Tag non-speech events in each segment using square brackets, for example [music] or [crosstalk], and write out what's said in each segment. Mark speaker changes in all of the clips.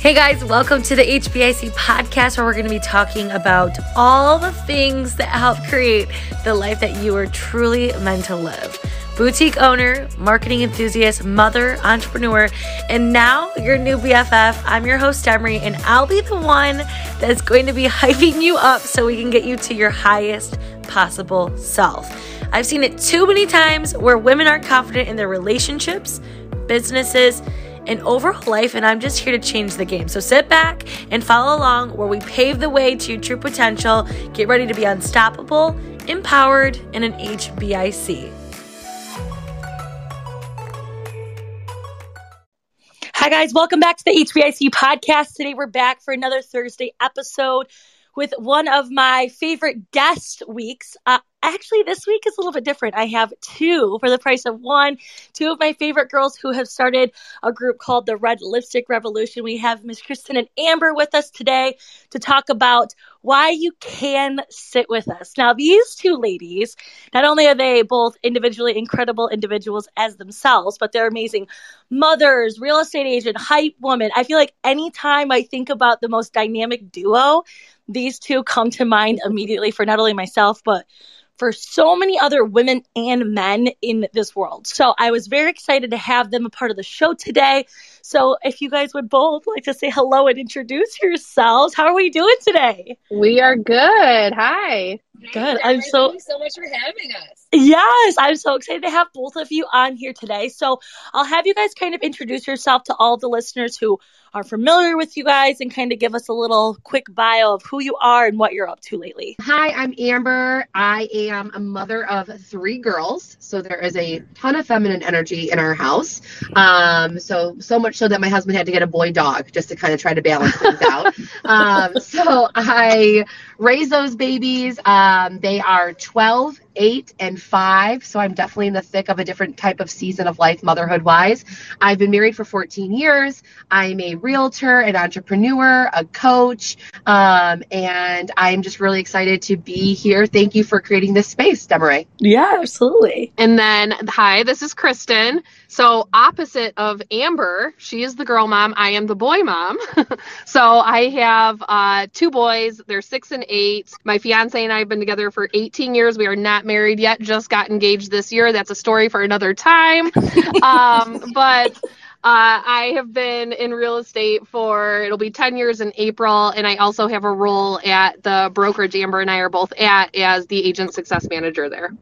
Speaker 1: Hey guys, welcome to the HBIC podcast where we're going to be talking about all the things that help create the life that you are truly meant to live. Boutique owner, marketing enthusiast, mother, entrepreneur, and now your new BFF. I'm your host, Emery, and I'll be the one that's going to be [laughs] hyping you up so we can get you to your highest possible self. I've seen it too many times where women aren't confident in their relationships, businesses, and overall life, and I'm just here to change the game. So sit back and follow along where we pave the way to your true potential. Get ready to be unstoppable, empowered, and an HBIC. Hi, guys. Welcome back to the HBIC podcast. Today, we're back for another Thursday episode with one of my favorite guest weeks. Uh, actually, this week is a little bit different. I have two for the price of one. Two of my favorite girls who have started a group called the Red Lipstick Revolution. We have Miss Kristen and Amber with us today to talk about why you can sit with us. Now, these two ladies, not only are they both individually incredible individuals as themselves, but they're amazing mothers, real estate agent, hype woman. I feel like anytime I think about the most dynamic duo, these two come to mind immediately for not only myself, but for so many other women and men in this world. So I was very excited to have them a part of the show today. So if you guys would both like to say hello and introduce yourselves, how are we doing today?
Speaker 2: We are good. Hi.
Speaker 1: Good. I'm so
Speaker 3: Thank you so much for having us.
Speaker 1: Yes, I'm so excited to have both of you on here today. So I'll have you guys kind of introduce yourself to all the listeners who are familiar with you guys and kind of give us a little quick bio of who you are and what you're up to lately.
Speaker 4: Hi, I'm Amber. I am a mother of three girls, so there is a ton of feminine energy in our house. Um, so so much so that my husband had to get a boy dog just to kind of try to balance things out. [laughs] Um, so I raise those babies. Um, they are 12, 8, and 5. So I'm definitely in the thick of a different type of season of life, motherhood wise. I've been married for 14 years. I'm a realtor, an entrepreneur, a coach, um, and I'm just really excited to be here. Thank you for creating this space, Demaray.
Speaker 1: Yeah, absolutely.
Speaker 2: And then, hi, this is Kristen. So, opposite of Amber, she is the girl mom. I am the boy mom. [laughs] so, I have uh, two boys. They're six and eight. My fiance and I have been together for 18 years. We are not married yet, just got engaged this year. That's a story for another time. [laughs] um, but uh, I have been in real estate for it'll be 10 years in April, and I also have a role at the brokerage Amber and I are both at as the agent success manager there.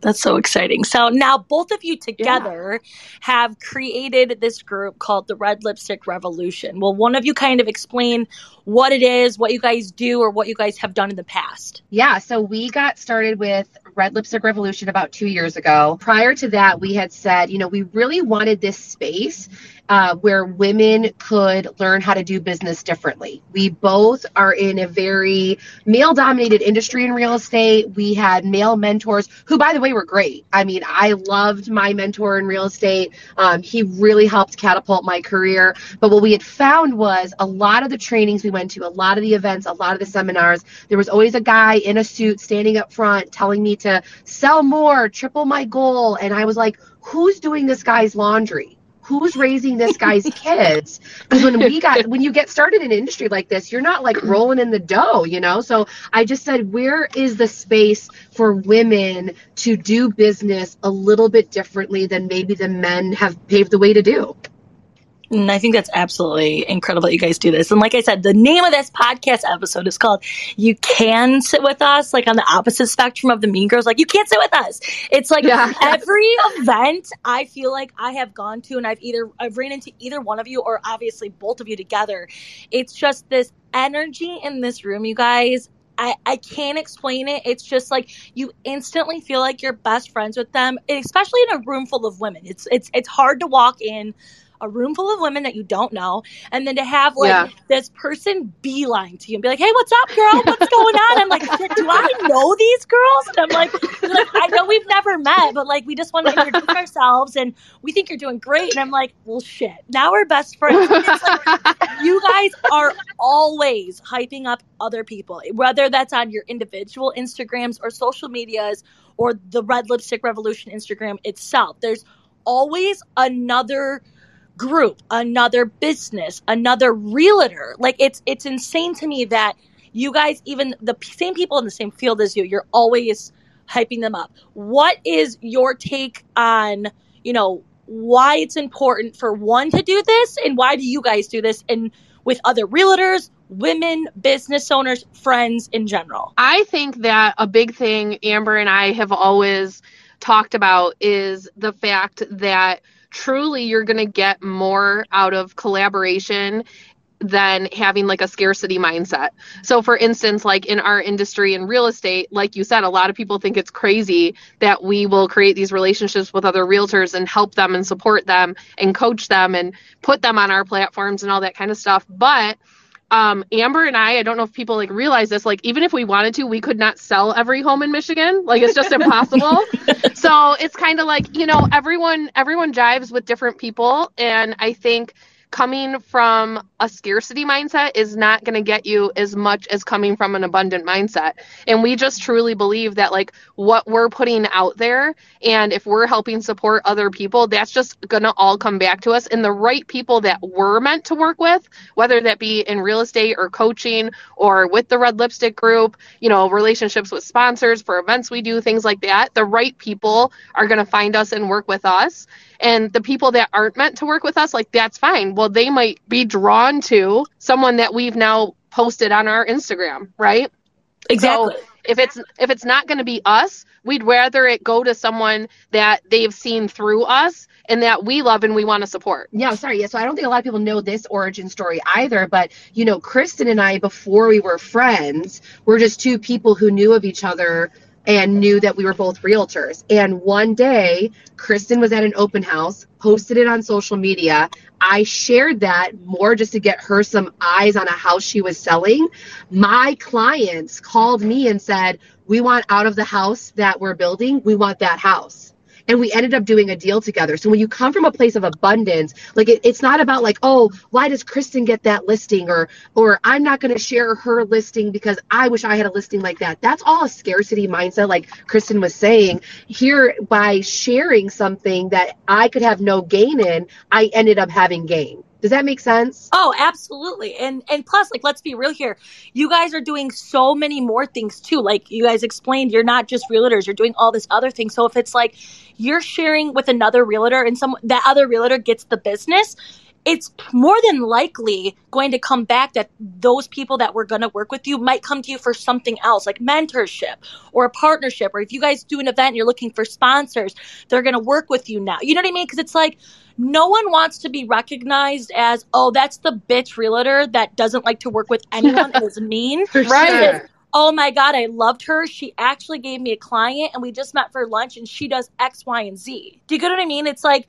Speaker 1: That's so exciting. So now both of you together have created this group called the Red Lipstick Revolution. Will one of you kind of explain what it is, what you guys do, or what you guys have done in the past?
Speaker 4: Yeah, so we got started with Red Lipstick Revolution about two years ago. Prior to that, we had said, you know, we really wanted this space uh, where women could learn how to do business differently. We both are in a very male dominated industry in real estate. We had male mentors who, by the way, were great. I mean, I loved my mentor in real estate. Um, he really helped catapult my career. But what we had found was a lot of the trainings we went to, a lot of the events, a lot of the seminars, there was always a guy in a suit standing up front telling me to sell more, triple my goal. And I was like, who's doing this guy's laundry? Who's raising this guy's kids? Because when we got when you get started in an industry like this you're not like rolling in the dough you know? So i just said where is the space for women to do business a little bit differently than maybe the men have paved the way to do
Speaker 1: And I think that's absolutely incredible that you guys do this. And like I said, the name of this podcast episode is called You Can Sit With Us, like on the opposite spectrum of the Mean Girls. Like, you can't sit with us. It's like
Speaker 2: Yeah. [laughs]
Speaker 1: every event I feel like I have gone to and I've either, I've ran into either one of you or obviously both of you together. It's just this energy in this room, you guys. I, I can't explain it. It's just like you instantly feel like you're best friends with them, especially in a room full of women. It's it's it's hard to walk in a room full of women that you don't know, and then to have like
Speaker 2: Yeah.
Speaker 1: this person beeline to you and be like, "Hey, what's up, girl? What's going on?" I'm like, "Do I know these girls?" And I'm like, like, "I know we've never met, but like we just want to introduce ourselves, and we think you're doing great." And I'm like, "Well, shit, now we're best friends." It's like, you guys are always hyping up other people, whether that's on your individual Instagrams or social medias or the Red Lipstick Revolution Instagram itself. There's always another group, another business, another realtor. Like it's it's insane to me that you guys even the same people in the same field as you, you're always hyping them up. What is your take on, you know, why it's important for one to do this and why do you guys do this and with other realtors, women, business owners, friends in general?
Speaker 2: I think that a big thing Amber and I have always talked about is the fact that truly you're going to get more out of collaboration than having like a scarcity mindset. So for instance, like in our industry in real estate, like you said, a lot of people think it's crazy that we will create these relationships with other realtors and help them and support them and coach them and put them on our platforms and all that kind of stuff. But um, Amber and I, I don't know if people like realize this, like even if we wanted to, we could not sell every home in Michigan. Like it's just impossible. [laughs] so it's kind of like, you know, everyone everyone jives with different people and I think coming from a scarcity mindset is not going to get you as much as coming from an abundant mindset. And we just truly believe that, like, what we're putting out there, and if we're helping support other people, that's just going to all come back to us. And the right people that we're meant to work with, whether that be in real estate or coaching or with the Red Lipstick Group, you know, relationships with sponsors for events we do, things like that, the right people are going to find us and work with us. And the people that aren't meant to work with us, like, that's fine. Well, they might be drawn to someone that we've now posted on our Instagram, right?
Speaker 1: Exactly. So
Speaker 2: if it's if it's not going to be us, we'd rather it go to someone that they've seen through us and that we love and we want to support.
Speaker 4: Yeah, sorry. Yeah, so I don't think a lot of people know this origin story either, but you know, Kristen and I before we were friends, we're just two people who knew of each other and knew that we were both realtors. And one day, Kristen was at an open house, posted it on social media. I shared that more just to get her some eyes on a house she was selling. My clients called me and said, We want out of the house that we're building, we want that house and we ended up doing a deal together. So when you come from a place of abundance, like it, it's not about like, oh, why does Kristen get that listing or or I'm not going to share her listing because I wish I had a listing like that. That's all a scarcity mindset, like Kristen was saying. Here, by sharing something that I could have no gain in, I ended up having gain. Does that make sense?
Speaker 1: Oh, absolutely. And and plus, like, let's be real here. You guys are doing so many more things too. Like you guys explained, you're not just realtors, you're doing all this other thing. So if it's like you're sharing with another realtor and some that other realtor gets the business, it's more than likely going to come back that those people that were going to work with you might come to you for something else like mentorship or a partnership or if you guys do an event and you're looking for sponsors they're going to work with you now you know what i mean because it's like no one wants to be recognized as oh that's the bitch realtor that doesn't like to work with [laughs] anyone and is mean
Speaker 2: right
Speaker 1: sure oh my God, I loved her. She actually gave me a client and we just met for lunch and she does X, Y, and Z. Do you get what I mean? It's like,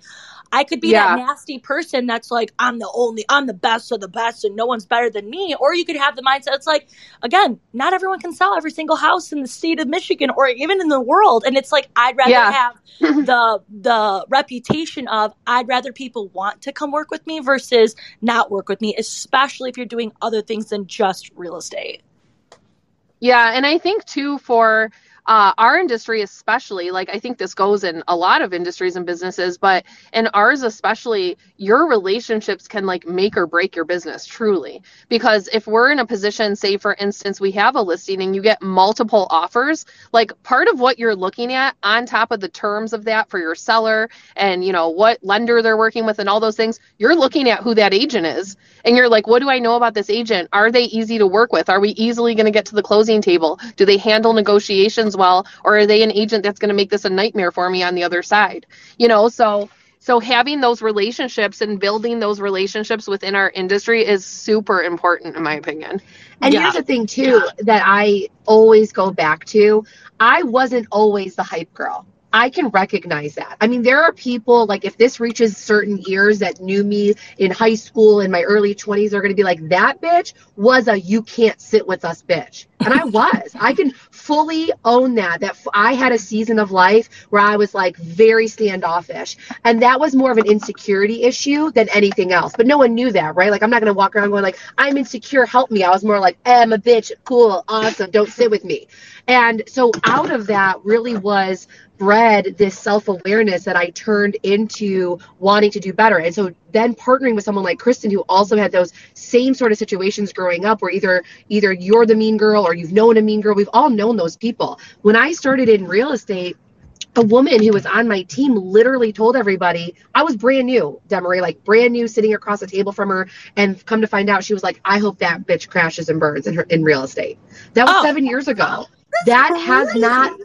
Speaker 1: I could be yeah. that nasty person that's like, I'm the only, I'm the best of the best and no one's better than me. Or you could have the mindset, it's like, again, not everyone can sell every single house in the state of Michigan or even in the world. And it's like, I'd rather yeah. have [laughs] the, the reputation of, I'd rather people want to come work with me versus not work with me, especially if you're doing other things than just real estate.
Speaker 2: Yeah, and I think too for uh, our industry especially like i think this goes in a lot of industries and businesses but in ours especially your relationships can like make or break your business truly. Because if we're in a position say for instance we have a listing and you get multiple offers like part of what you're looking at on top of the terms of that for your seller and you know what lender they're working with and all those things you're looking at who that agent is and you're like what do i know about this agent? Are they easy to work with? Are we easily going to get to the closing table? Do they handle negotiations well? Or are they an agent that's going to make this a nightmare for me on the other side? You know so so having those relationships and building those relationships within our industry is super important in my opinion.
Speaker 4: And yeah. here's the thing too yeah. that i always go back to. I wasn't always the hype girl I can recognize that. I mean, there are people like if this reaches certain years that knew me in high school in my early 20s are going to be like that bitch was a you can't sit with us bitch. And I was. I can fully own that that I had a season of life where I was like very standoffish. And that was more of an insecurity issue than anything else. But no one knew that, right? Like I'm not going to walk around going like I'm insecure, help me. I was more like, eh, I'm a bitch, cool, awesome, don't sit with me. And so out of that really was bred this self-awareness that I turned into wanting to do better. And so then partnering with someone like Kristen who also had those same sort of situations growing up where either either you're the mean girl or you've known a mean girl. We've all known those people. When I started in real estate, a woman who was on my team literally told everybody I was brand new, Demery, like brand new, sitting across the table from her, and come to find out she was like, "I hope that bitch crashes and burns in her in real estate." That was
Speaker 1: Oh.
Speaker 4: seven years ago. That has
Speaker 1: crazy.
Speaker 4: not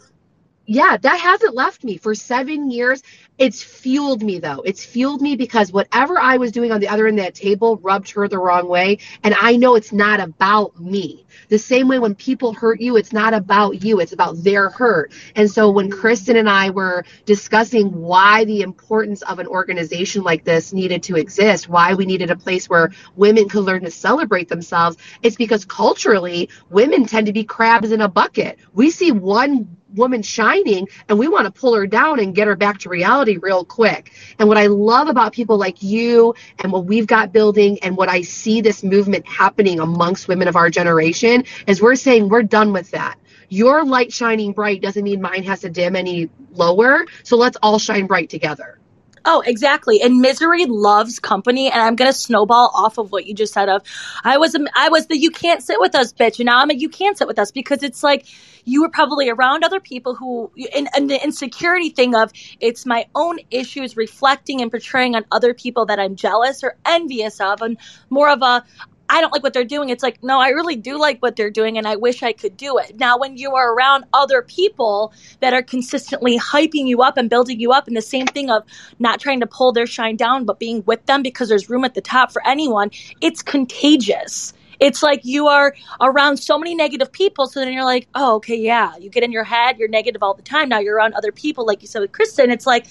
Speaker 4: yeah, that hasn't left me for seven years. It's fueled me though. It's fueled me because whatever I was doing on the other end of that table rubbed her the wrong way. And I know it's not about me. The same way when people hurt you, it's not about you, it's about their hurt. And so when Kristen and I were discussing why the importance of an organization like this needed to exist, why we needed a place where women could learn to celebrate themselves, it's because culturally, women tend to be crabs in a bucket. We see one woman shining and we want to pull her down and get her back to reality real quick. And what I love about people like you and what we've got building and what I see this movement happening amongst women of our generation is we're saying we're done with that. Your light shining bright doesn't mean mine has to dim any lower. So let's all shine bright together.
Speaker 1: Oh, exactly. And misery loves company. And I'm gonna snowball off of what you just said. Of, I was, I was the you can't sit with us bitch, and now I'm a you can't sit with us because it's like you were probably around other people who, and, and the insecurity thing of it's my own issues reflecting and portraying on other people that I'm jealous or envious of, and more of a I don't like what they're doing. It's like, no, I really do like what they're doing and I wish I could do it. Now, when you are around other people that are consistently hyping you up and building you up, and the same thing of not trying to pull their shine down, but being with them because there's room at the top for anyone, it's contagious. It's like you are around so many negative people. So then you're like, oh, okay, yeah. You get in your head, you're negative all the time. Now you're around other people, like you said with Kristen. It's like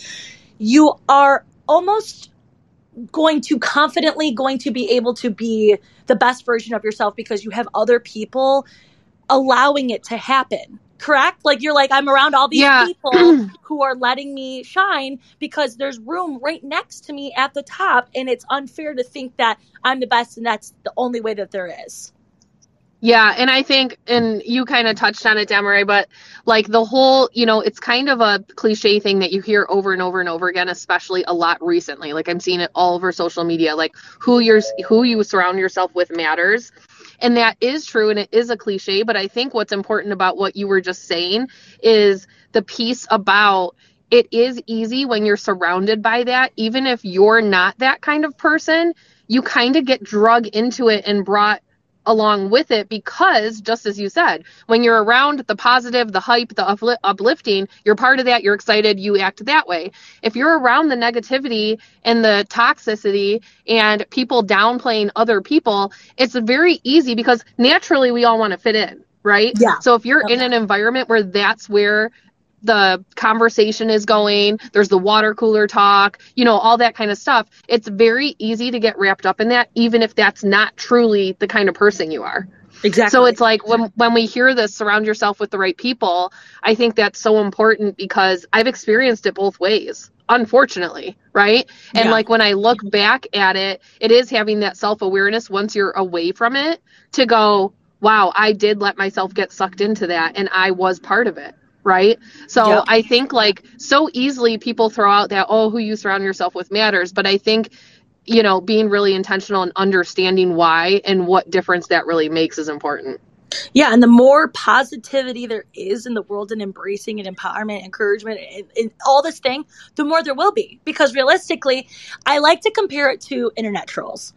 Speaker 1: you are almost going to confidently going to be able to be the best version of yourself because you have other people allowing it to happen correct like you're like i'm around all these
Speaker 2: Yeah.
Speaker 1: people [clears throat] who are letting me shine because there's room right next to me at the top and it's unfair to think that i'm the best and that's the only way that there is
Speaker 2: Yeah, and I think, and you kind of touched on it, Demaray, but like the whole, you know, it's kind of a cliche thing that you hear over and over and over again, especially a lot recently. Like I'm seeing it all over social media. Like who you're, who you surround yourself with matters, and that is true, and it is a cliche. But I think what's important about what you were just saying is the piece about it is easy when you're surrounded by that, even if you're not that kind of person. You kind of get drug into it and brought along with it because just as you said when you're around the positive the hype the upli- uplifting you're part of that you're excited you act that way. If you're around the negativity and the toxicity and people downplaying other people it's very easy because naturally we all want to fit in right?
Speaker 1: Yeah.
Speaker 2: so if you're in an environment where that's where the conversation is going there's the water cooler talk you know all that kind of stuff it's very easy to get wrapped up in that even if that's not truly the kind of person you are.
Speaker 1: Exactly.
Speaker 2: so it's like when when we hear this surround yourself with the right people i think that's so important because i've experienced it both ways unfortunately right? And
Speaker 1: Yeah.
Speaker 2: like when i look back at it it is having that self-awareness once you're away from it to go wow i did let myself get sucked into that and i was part of it right so
Speaker 1: Yep.
Speaker 2: i think like so easily people throw out that oh who you surround yourself with matters but i think you know being really intentional and understanding why and what difference that really makes is important
Speaker 1: Yeah, and the more positivity there is in the world and embracing and empowerment, encouragement, and, and all this thing, the more there will be. Because realistically, I like to compare it to internet trolls.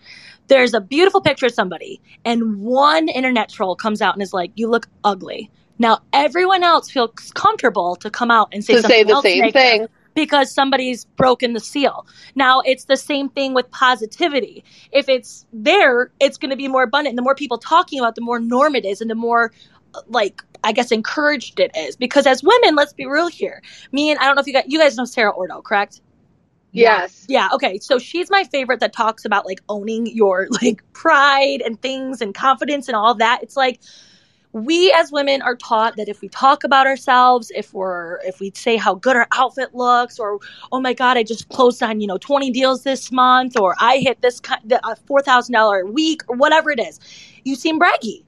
Speaker 1: There's a beautiful picture of somebody, and one internet troll comes out and is like, "You look ugly." Now everyone else feels comfortable to come out and say
Speaker 2: to
Speaker 1: something
Speaker 2: say the
Speaker 1: else
Speaker 2: same thing
Speaker 1: because somebody's broken the seal. Now it's the same thing with positivity. If it's there, it's going to be more abundant. And the more people talking about, it, the more norm it is, and the more like I guess encouraged it is. Because as women, let's be real here. Me and I don't know if you guys you guys know Sarah Ordo, correct?
Speaker 2: yes
Speaker 1: Yeah, okay. So she's my favorite that talks about like owning your [laughs] like pride and things and confidence and all that. It's like we as women are taught that if we talk about ourselves, if we're if we say how good our outfit looks or oh my god, I just closed on, you know, 20 deals this month or I hit this ki- the uh, $4,000 a week or whatever it is. You seem braggy.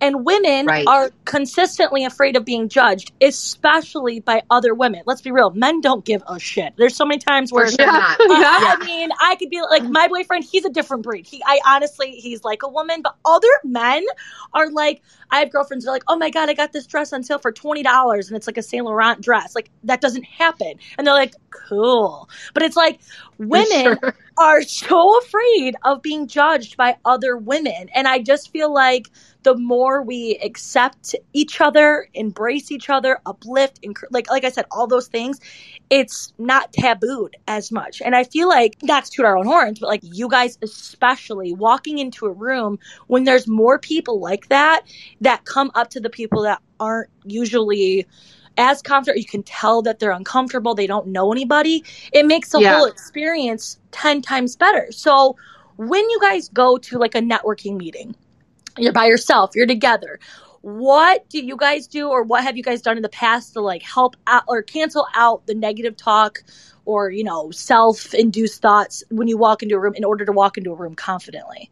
Speaker 1: And women
Speaker 4: Right.
Speaker 1: are consistently afraid of being judged, especially by other women. Let's be real, men don't give a shit. There's so many times where
Speaker 4: sure
Speaker 1: uh, [laughs]
Speaker 2: Yeah.
Speaker 1: I mean, I could be like my boyfriend. He's a different breed. He, I honestly, he's like a woman, but other men are like. I have girlfriends that are like, "Oh my god, I got this dress on sale for twenty dollars, and it's like a Saint Laurent dress." Like that doesn't happen, and they're like, "Cool," but it's like women
Speaker 4: Sure.
Speaker 1: are so afraid of being judged by other women, and I just feel like the more we accept each other, embrace each other, uplift, and like like I said, all those things, it's not tabooed as much. And I feel like not to toot our own horns, but like you guys especially walking into a room when there's more people like that that come up to the people that aren't usually as confident you can tell that they're uncomfortable they don't know anybody it makes the
Speaker 2: Yeah.
Speaker 1: whole experience 10 times better so when you guys go to like a networking meeting you're by yourself you're together. What do you guys do or what have you guys done in the past to like help out or cancel out the negative talk or you know self-induced thoughts when you walk into a room in order to walk into a room confidently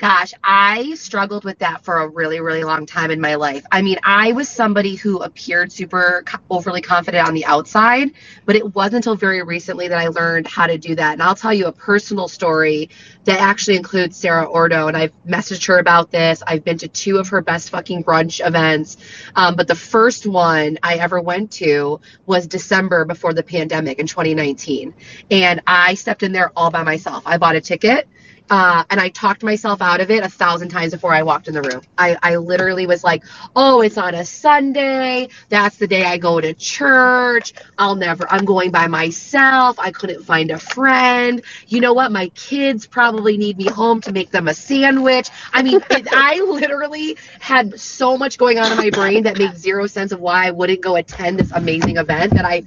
Speaker 4: Gosh, I struggled with that for a really, really long time in my life. I mean, I was somebody who appeared super overly confident on the outside, but it wasn't until very recently that I learned how to do that. And I'll tell you a personal story that actually includes Sarah Ordo. And I've messaged her about this. I've been to two of her best fucking brunch events. Um, but the first one I ever went to was December before the pandemic in 2019. And I stepped in there all by myself. I bought a ticket. Uh, and I talked myself out of it a thousand times before I walked in the room. I, I literally was like, oh, it's on a Sunday. That's the day I go to church. I'll never, I'm going by myself. I couldn't find a friend. You know what? My kids probably need me home to make them a sandwich. I mean, [laughs] it, I literally had so much going on in my brain that made zero sense of why I wouldn't go attend this amazing event that I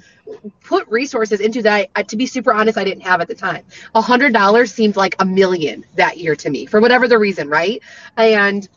Speaker 4: put resources into that I, to be super honest i didn't have at the time. A hundred dollars seemed like a million that year to me for whatever the reason right? And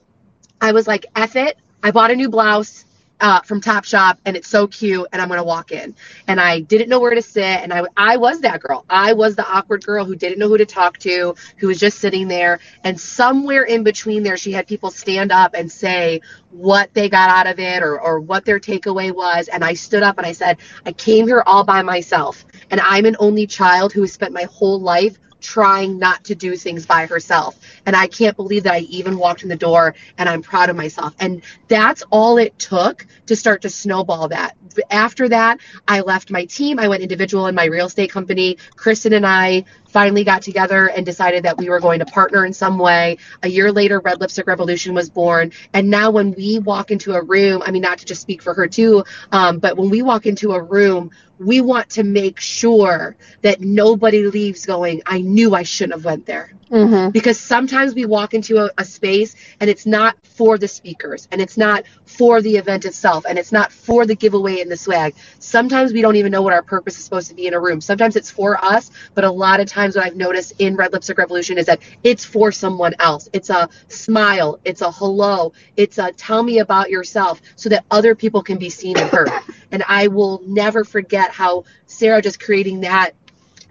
Speaker 4: i was like F it. I bought a new blouse uh, from Topshop, and it's so cute, and I'm gonna walk in. And I didn't know where to sit, and I I was that girl. I was the awkward girl who didn't know who to talk to, who was just sitting there. And somewhere in between there, she had people stand up and say what they got out of it or or what their takeaway was. And I stood up and I said, I came here all by myself, and I'm an only child who has spent my whole life trying not to do things by herself. And I can't believe that I even walked in the door and I'm proud of myself. And that's all it took to start to snowball that. After that, I left my team. I went individual in my real estate company. Kristen and I finally got together and decided that we were going to partner in some way. A year later, Red Lipstick Revolution was born. And now, when we walk into a room, I mean, not to just speak for her too, um, but when we walk into a room, we want to make sure that nobody leaves going, I knew I shouldn't have went there
Speaker 2: Mm-hmm.
Speaker 4: because sometimes we walk into a, a space and it's not for the speakers and it's not for the event itself and it's not for the giveaway and the swag sometimes we don't even know what our purpose is supposed to be in a room sometimes it's for us but a lot of times what i've noticed in red lipstick revolution is that it's for someone else it's a smile it's a hello it's a tell me about yourself so that other people can be seen and heard and i will never forget how sarah just creating that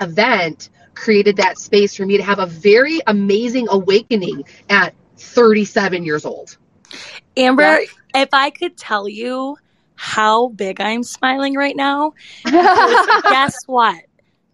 Speaker 4: event created that space for me to have a very amazing awakening at 37 years old.
Speaker 1: Amber,
Speaker 4: Yeah.
Speaker 1: if I could tell you how big I'm smiling right now, [laughs] guess what?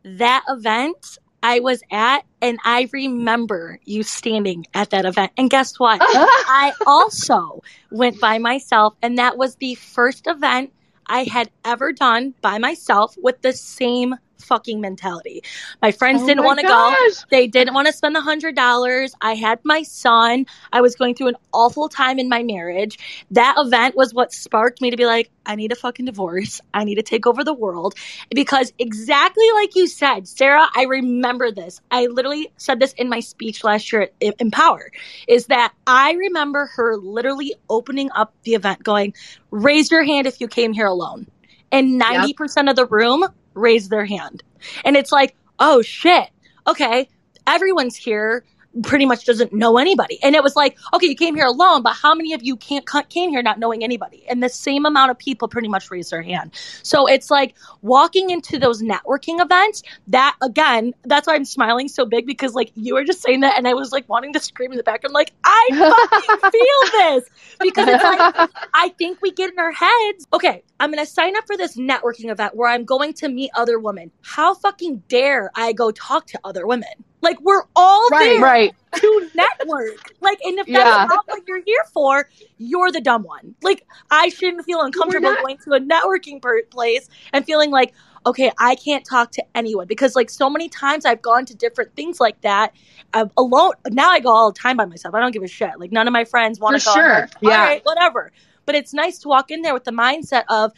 Speaker 1: That event I was at, and I remember you standing at that event. And guess what? [laughs] I also went by myself, and that was the first event I had ever done by myself with the same fucking mentality. My friends
Speaker 2: Oh
Speaker 1: didn't want to go. They didn't want to spend the hundred dollars. I had my son. I was going through an awful time in my marriage. That event was what sparked me to be like, I need a fucking divorce. I need to take over the world. Because exactly like you said, Sarah, I remember this. I literally said this in my speech last year at Empower, is that I remember her literally opening up the event going, raise your hand if you came here alone. And 90% of the room raised their hand. And it's like, oh shit, okay, everyone's here. Pretty much doesn't know anybody. And it was like, okay, you came here alone, but how many of you can't came here not knowing anybody? And the same amount of people pretty much raised their hand. So it's like walking into those networking events. That again, that's why I'm smiling so big because like you were just saying that, and I was like wanting to scream in the background, like, I [laughs] fucking feel this because it's like I think we get in our heads. Okay, I'm gonna sign up for this networking event where I'm going to meet other women. How fucking dare I go talk to other women? Like we're all
Speaker 4: Right.
Speaker 1: there
Speaker 2: Right.
Speaker 1: to network. Like, and if
Speaker 2: Yeah.
Speaker 1: that's not what you're here for, you're the dumb one. Like, I shouldn't feel uncomfortable going to a networking per- place and feeling like, okay, I can't talk to anyone because, like, so many times I've gone to different things like that uh, alone. Now I go all the time by myself. I don't give a shit. Like, none of my friends want to go.
Speaker 4: Sure.
Speaker 1: like,
Speaker 2: Yeah.
Speaker 1: right, whatever. But it's nice to walk in there with the mindset of,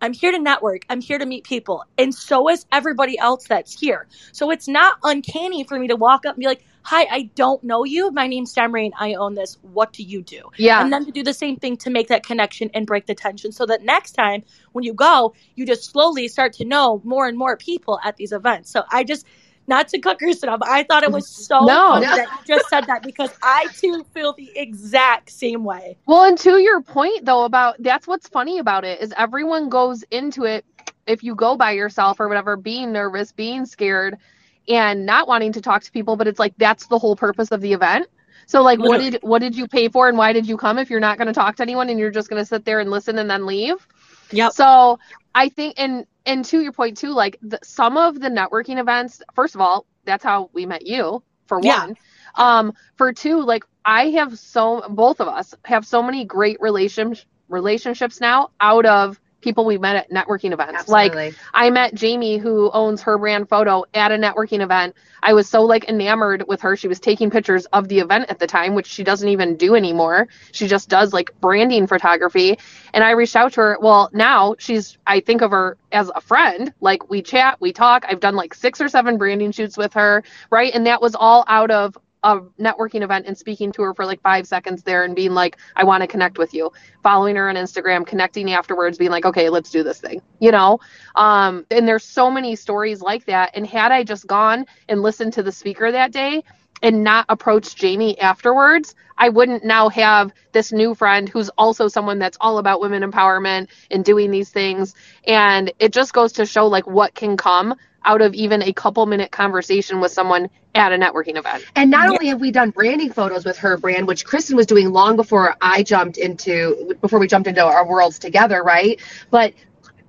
Speaker 1: I'm here to network. I'm here to meet people. And so is everybody else that's here. So it's not uncanny for me to walk up and be like, Hi, I don't know you. My name's Sam Rain. I own this. What do you do?
Speaker 2: Yeah.
Speaker 1: And then to do the same thing to make that connection and break the tension so that next time when you go, you just slowly start to know more and more people at these events. So I just, not to Kristen up, I thought it was so
Speaker 2: No.
Speaker 1: funny that you just said that because I too feel the exact same way.
Speaker 2: Well, and to your point though about that's what's funny about it is everyone goes into it if you go by yourself or whatever being nervous, being scared and not wanting to talk to people, but it's like that's the whole purpose of the event. So like what did what did you pay for and why did you come if you're not going to talk to anyone and you're just going to sit there and listen and then leave?
Speaker 1: Yep.
Speaker 2: So I think, and and to your point too, like the, some of the networking events. First of all, that's how we met you. For
Speaker 1: Yeah.
Speaker 2: one, um, for two, like I have so both of us have so many great relation relationships now out of people we met at networking events. Like I met Jamie, who owns her brand photo, at a networking event. I was so like enamored with her. She was taking pictures of the event at the time, which she doesn't even do anymore. She just does like branding photography. And I reached out to her. Well, now she's, I think of her as a friend. Like we chat, we talk. I've done like six or seven branding shoots with her, right? And that was all out of a networking event and speaking to her for like five seconds there and being like, I want to connect with you. Following her on Instagram, connecting afterwards, being like, okay, let's do this thing, you know? Um, and there's so many stories like that. And had I just gone and listened to the speaker that day and not approached Jamie afterwards, I wouldn't now have this new friend who's also someone that's all about women empowerment and doing these things. And it just goes to show like what can come out of even a couple minute conversation with someone at a networking event.
Speaker 4: And not
Speaker 1: Yeah.
Speaker 4: only have we done branding photos with her brand, which Kristen was doing long before I jumped into, before we jumped into our worlds together, right? But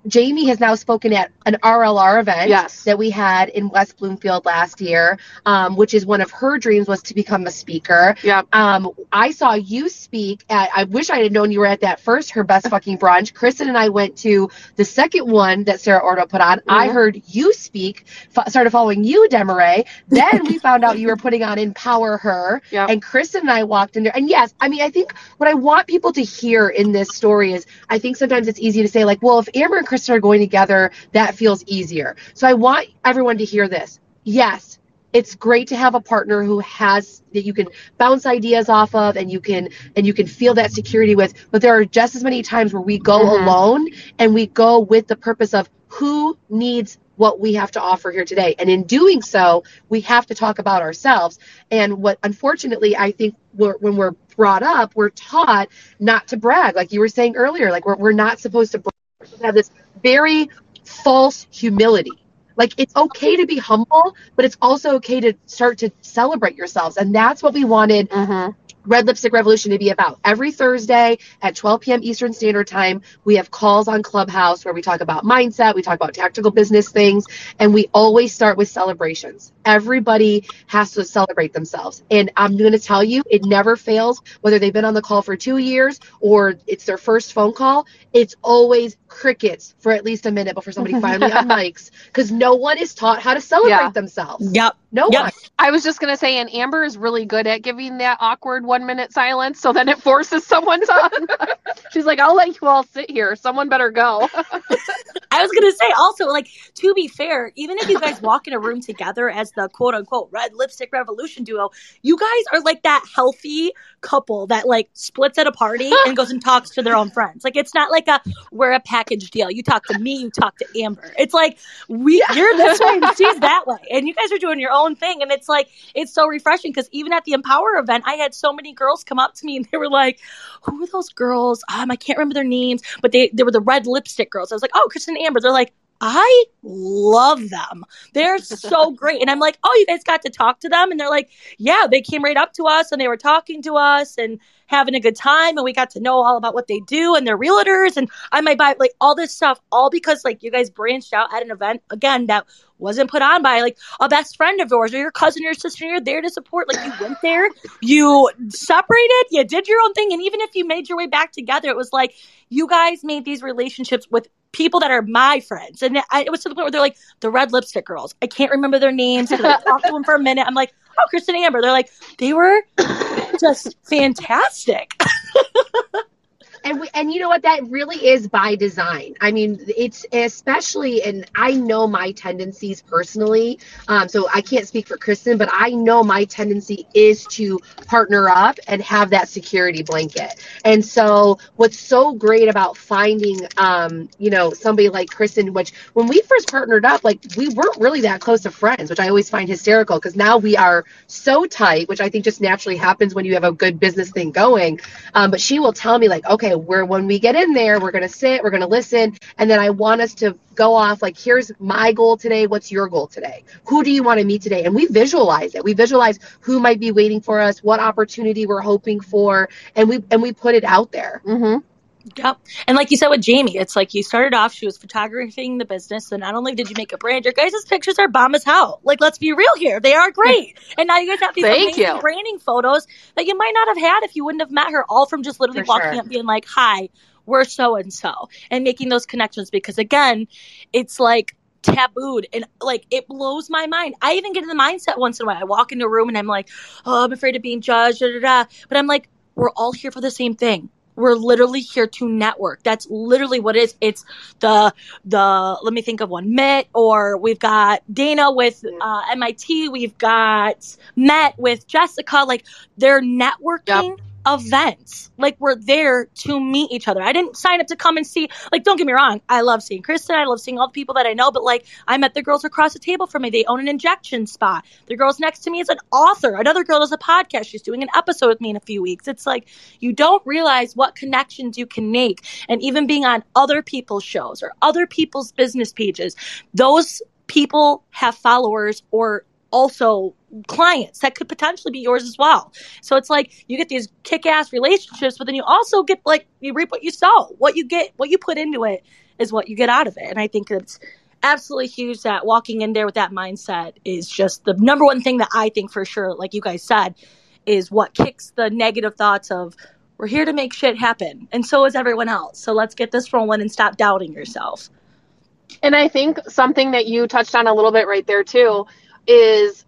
Speaker 4: Jamie has now spoken at an RLR event
Speaker 2: Yes.
Speaker 4: that we had in West Bloomfield last year, um, which is one of her dreams was to become a speaker.
Speaker 2: Yep.
Speaker 4: Um, I saw you speak at, I wish I had known you were at that first, her best fucking brunch. Kristen and I went to the second one that Sarah Ordo put on. I
Speaker 2: Mhm.
Speaker 4: heard you speak, f- started following you, Demaray. Then we found out you were putting on Empower Her.
Speaker 2: Yep.
Speaker 4: And Kristen and I walked in there. And yes, I mean, I think what I want people to hear in this story is I think sometimes it's easy to say, like, well, if Amber and Kristen are going together, that feels easier. So I want everyone to hear this. Yes, it's great to have a partner who has that you can bounce ideas off of and you can and you can feel that security with but there are just as many times where we go
Speaker 2: Mhm.
Speaker 4: alone and we go with the purpose of who needs what we have to offer here today and in doing so we have to talk about ourselves and what unfortunately i think we're, when we're brought up we're taught not to brag like you were saying earlier like we're, we're not supposed to brag. We're supposed to have this very false humility like it's okay to be humble but it's also okay to start to celebrate yourselves and that's what we wanted
Speaker 2: Mm-hmm.
Speaker 4: Red Lipstick Revolution to be about. Every Thursday at 12 p.m. Eastern Standard Time, we have calls on Clubhouse where we talk about mindset, we talk about tactical business things, and we always start with celebrations. Everybody has to celebrate themselves. And I'm going to tell you, it never fails, whether they've been on the call for two years or it's their first phone call. It's always crickets for at least a minute before somebody [laughs] finally unmics because no one is taught how to celebrate
Speaker 2: Yeah.
Speaker 4: themselves.
Speaker 1: Yep.
Speaker 4: No
Speaker 1: Yep.
Speaker 4: one.
Speaker 2: I was just gonna say, and Amber is really good at giving that awkward one one minute silence, so then it forces someone to. [laughs] She's like, I'll let you all sit here. Someone better go. [laughs]
Speaker 1: I was gonna say also, like, to be fair, even if you guys walk in a room together as the quote unquote red lipstick revolution duo, you guys are like that healthy couple that like splits at a party and goes and talks to their own friends. Like it's not like a we're a package deal. You talk to me, you talk to Amber. It's like we you're this way and she's that way. And you guys are doing your own thing. And it's like it's so refreshing because even at the Empower event, I had so many girls come up to me and they were like, Who are those girls? Um, I can't remember their names, but they they were the red lipstick girls. I was like, Oh, Kristen Amber. They're like, I love them. They're so [laughs] great. And I'm like, oh, you guys got to talk to them? And they're like, yeah, they came right up to us and they were talking to us and having a good time. And we got to know all about what they do and their realtors. And I might buy like all this stuff, all because like you guys branched out at an event again that wasn't put on by like a best friend of yours or your cousin or your sister. You're there to support. Like you went there, you separated, you did your own thing. And even if you made your way back together, it was like you guys made these relationships with people that are my friends. And I, it was to the point where they're like the red lipstick girls. I can't remember their names. I talked to them for a minute. I'm like, oh, Kristen Amber. They're like, they were just fantastic. [laughs]
Speaker 4: and we, and you know what? That really is by design. I mean it's especially and i know my tendencies personally. Um, so i can't speak for kristen but i know my tendency is to partner up and have that security blanket. And so what's so great about finding um, you know somebody like kristen which when we first partnered up like we weren't really that close of friends which i always find hysterical because now we are so tight which i think just naturally happens when you have a good business thing going. Um, but she will tell me like okay where when we get in there, we're to sit, we're to listen, and then I want us to go off like, here's my goal today. What's your goal today? Who do you want to meet today? And we visualize it. We visualize who might be waiting for us, what opportunity we're hoping for, and we and we put it out there.
Speaker 2: Mm-hmm.
Speaker 1: Yep. And like you said with Jamie, it's like you started off, she was photographing the business. So not only did you make a brand, your guys' pictures are bomb as hell. Like, let's be real here. They are great. [laughs] and now you guys have these
Speaker 2: Thank
Speaker 1: amazing
Speaker 2: you.
Speaker 1: branding photos that you might not have had if you wouldn't have met her, all from just literally
Speaker 4: For
Speaker 1: walking
Speaker 4: sure.
Speaker 1: up being like, hi, we're so and so, and making those connections. Because again, it's like, tabooed and like it blows my mind. I even get in the mindset once in a while. I walk into a room and I'm like, oh, I'm afraid of being judged, da, da, da. but I'm like, we're all here for the same thing. We're literally here to network. That's literally what it is. It's the the let me think of one Met or we've got Dana with uh, MIT. We've got Met with Jessica. Like they're networking events. Like we're there to meet each other. I didn't sign up to come and see. Like don't get me wrong. I love seeing Kristen. I love seeing all the people that I know. But like I met the girls across the table from me. They own an injection spot. The girls next to me is an author. Another girl does a podcast. She's doing an episode with me in a few weeks. It's like you don't realize what connections you can make. And even being on other people's shows or other people's business pages, those people have followers or also clients that could potentially be yours as well. So it's like you get these kick-ass relationships, but then you also get like you reap what you sow. What you get, what you put into it is what you get out of it. And I think it's absolutely huge that walking in there with that mindset is just the number one thing that I think for sure, like you guys said, is what kicks the negative thoughts of we're here to make shit happen. And so is everyone else. So let's get this rolling and stop doubting yourself.
Speaker 2: And I think something that you touched on a little bit right there too is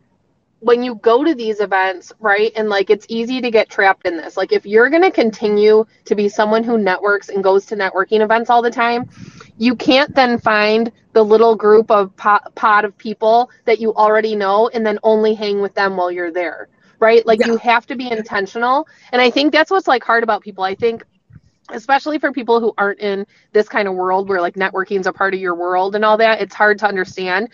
Speaker 2: when you go to these events, right? And like it's easy to get trapped in this. Like if you're going to continue to be someone who networks and goes to networking events all the time, you can't then find the little group of pot, pod of people that you already know and then only hang with them while you're there, right? Like
Speaker 1: Yeah.
Speaker 2: you have to be intentional. And I think that's what's like hard about people. I think especially for people who aren't in this kind of world where like networking is a part of your world and all that, it's hard to understand.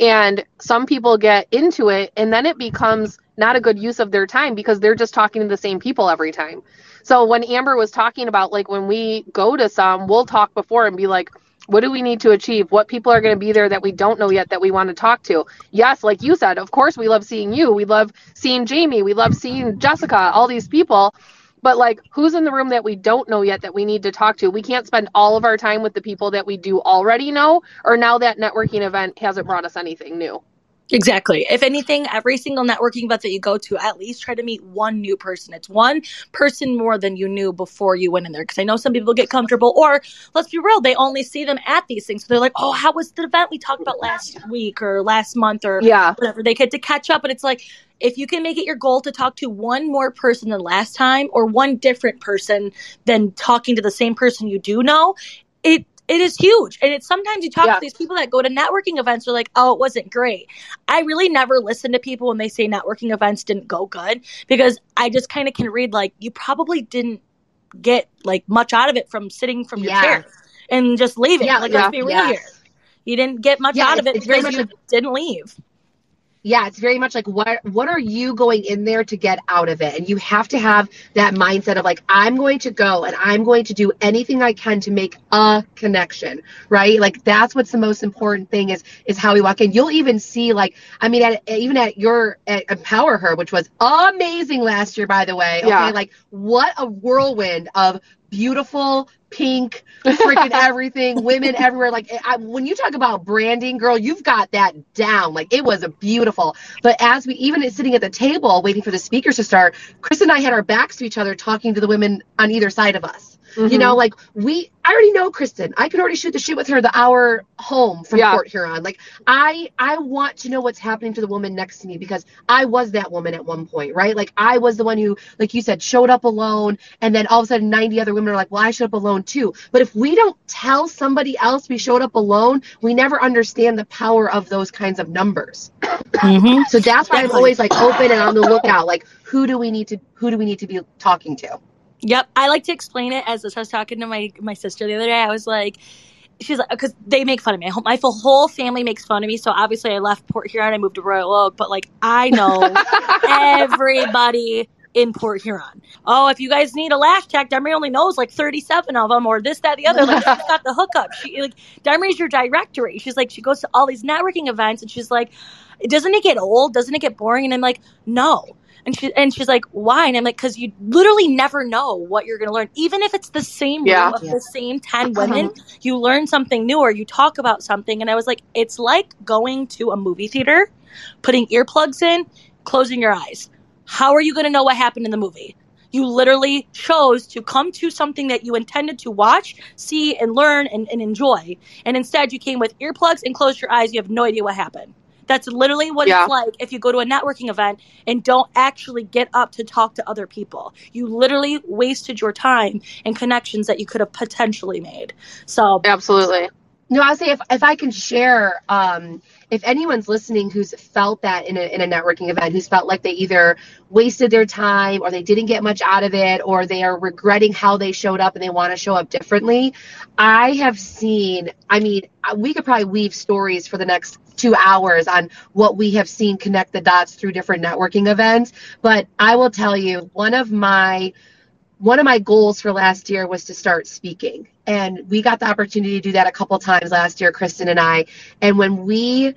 Speaker 2: And some people get into it and then it becomes not a good use of their time because they're just talking to the same people every time. So when Amber was talking about like when we go to some, we'll talk before and be like, what do we need to achieve? What people are going to be there that we don't know yet that we want to talk to? Yes, like you said, of course we love seeing you. We love seeing Jamie. We love seeing Jessica, all these people. But like who's in the room that we don't know yet that we need to talk to? We can't spend all of our time with the people that we do already know or now that networking event hasn't brought us anything new.
Speaker 1: Exactly. If anything, every single networking event that you go to, at least try to meet one new person. It's one person more than you knew before you went in there. Because I know some people get comfortable, or let's be real, they only see them at these things. So they're like, oh, how was the event we talked about last week or last month or
Speaker 2: Yeah.
Speaker 1: whatever? They get to catch up. And it's like, if you can make it your goal to talk to one more person than last time or one different person than talking to the same person you do know, it it is huge. And it's sometimes you talk
Speaker 2: Yeah.
Speaker 1: to these people that go to networking events are like, oh, it wasn't great. I really never listen to people when they say networking events didn't go good because I just kind of can read like you probably didn't get like much out of it from sitting from your
Speaker 4: Yeah.
Speaker 1: chair and just leaving.
Speaker 4: Yeah,
Speaker 1: like
Speaker 2: yeah,
Speaker 1: let's be real
Speaker 4: yes.
Speaker 1: here. You didn't get much
Speaker 4: Yeah,
Speaker 1: out of it because you didn't leave.
Speaker 4: Yeah it's very much like what what are you going in there to get out of it? And you have to have that mindset of like i'm going to go and i'm going to do anything i can to make a connection right? Like that's what's the most important thing is is how we walk in. You'll even see like i mean at, even at your at empower her which was amazing last year by the way okay?
Speaker 2: Yeah.
Speaker 4: like what a whirlwind of beautiful pink [laughs] freaking everything women everywhere. Like I, when you talk about branding girl you've got that down. Like it was a beautiful but as we even sitting at the table waiting for the speakers to start chris and i had our backs to each other talking to the women on either side of us you
Speaker 2: Mhm.
Speaker 4: know like we i already know kristen. I could already shoot the shit with her the hour home from
Speaker 2: Yeah.
Speaker 4: port huron. Like i i want to know what's happening to the woman next to me because i was that woman at one point right? Like i was the one who like you said showed up alone and then all of a sudden 90 other women are like well i showed up alone too. But if we don't tell somebody else we showed up alone we never understand the power of those kinds of numbers.
Speaker 1: Mm-hmm.
Speaker 4: so that's why i'm always like open and on the lookout like who do we need to who do we need to be talking to
Speaker 1: Yep, I like to explain it as I was talking to my my sister the other day. I was like, she's like, because they make fun of me. My whole- whole family makes fun of me. So obviously, I left Port Huron. I moved to Royal Oak, but like, I know [laughs] everybody in Port Huron. Oh, if you guys need a lash tech, Demery only knows like 37 of them, or this, that, the other. Like, she's got the hookup. She like Demery's your directory. She's like, she goes to all these networking events, and she's like, doesn't it get old? Doesn't it get boring? And I'm like, no. And she and she's like, why? And I'm like, because you literally never know what you're gonna learn, even if it's the same room of
Speaker 4: Yeah.
Speaker 1: the same ten uh-huh. women. You learn something new, or you talk about something. And I was like, it's like going to a movie theater, putting earplugs in, closing your eyes. How are you gonna know what happened in the movie? You literally chose to come to something that you intended to watch, see, and learn and, and enjoy. And instead, you came with earplugs and closed your eyes. You have no idea what happened. That's literally what
Speaker 2: Yeah.
Speaker 1: it's like if you go to a networking event and don't actually get up to talk to other people. You literally wasted your time and connections that you could have potentially made. So,
Speaker 2: Absolutely.
Speaker 4: No, I'll say if, if I can share, um, if anyone's listening who's felt that in a, in a networking event, who's felt like they either wasted their time or they didn't get much out of it or they are regretting how they showed up and they want to show up differently, I have seen, I mean, uh, we could probably weave stories for the next two hours on what we have seen connect the dots through different networking events. But I will tell you, one of my one of my goals for last year was to start speaking. And we got the opportunity to do that a couple times last year, Kristen and I. And when we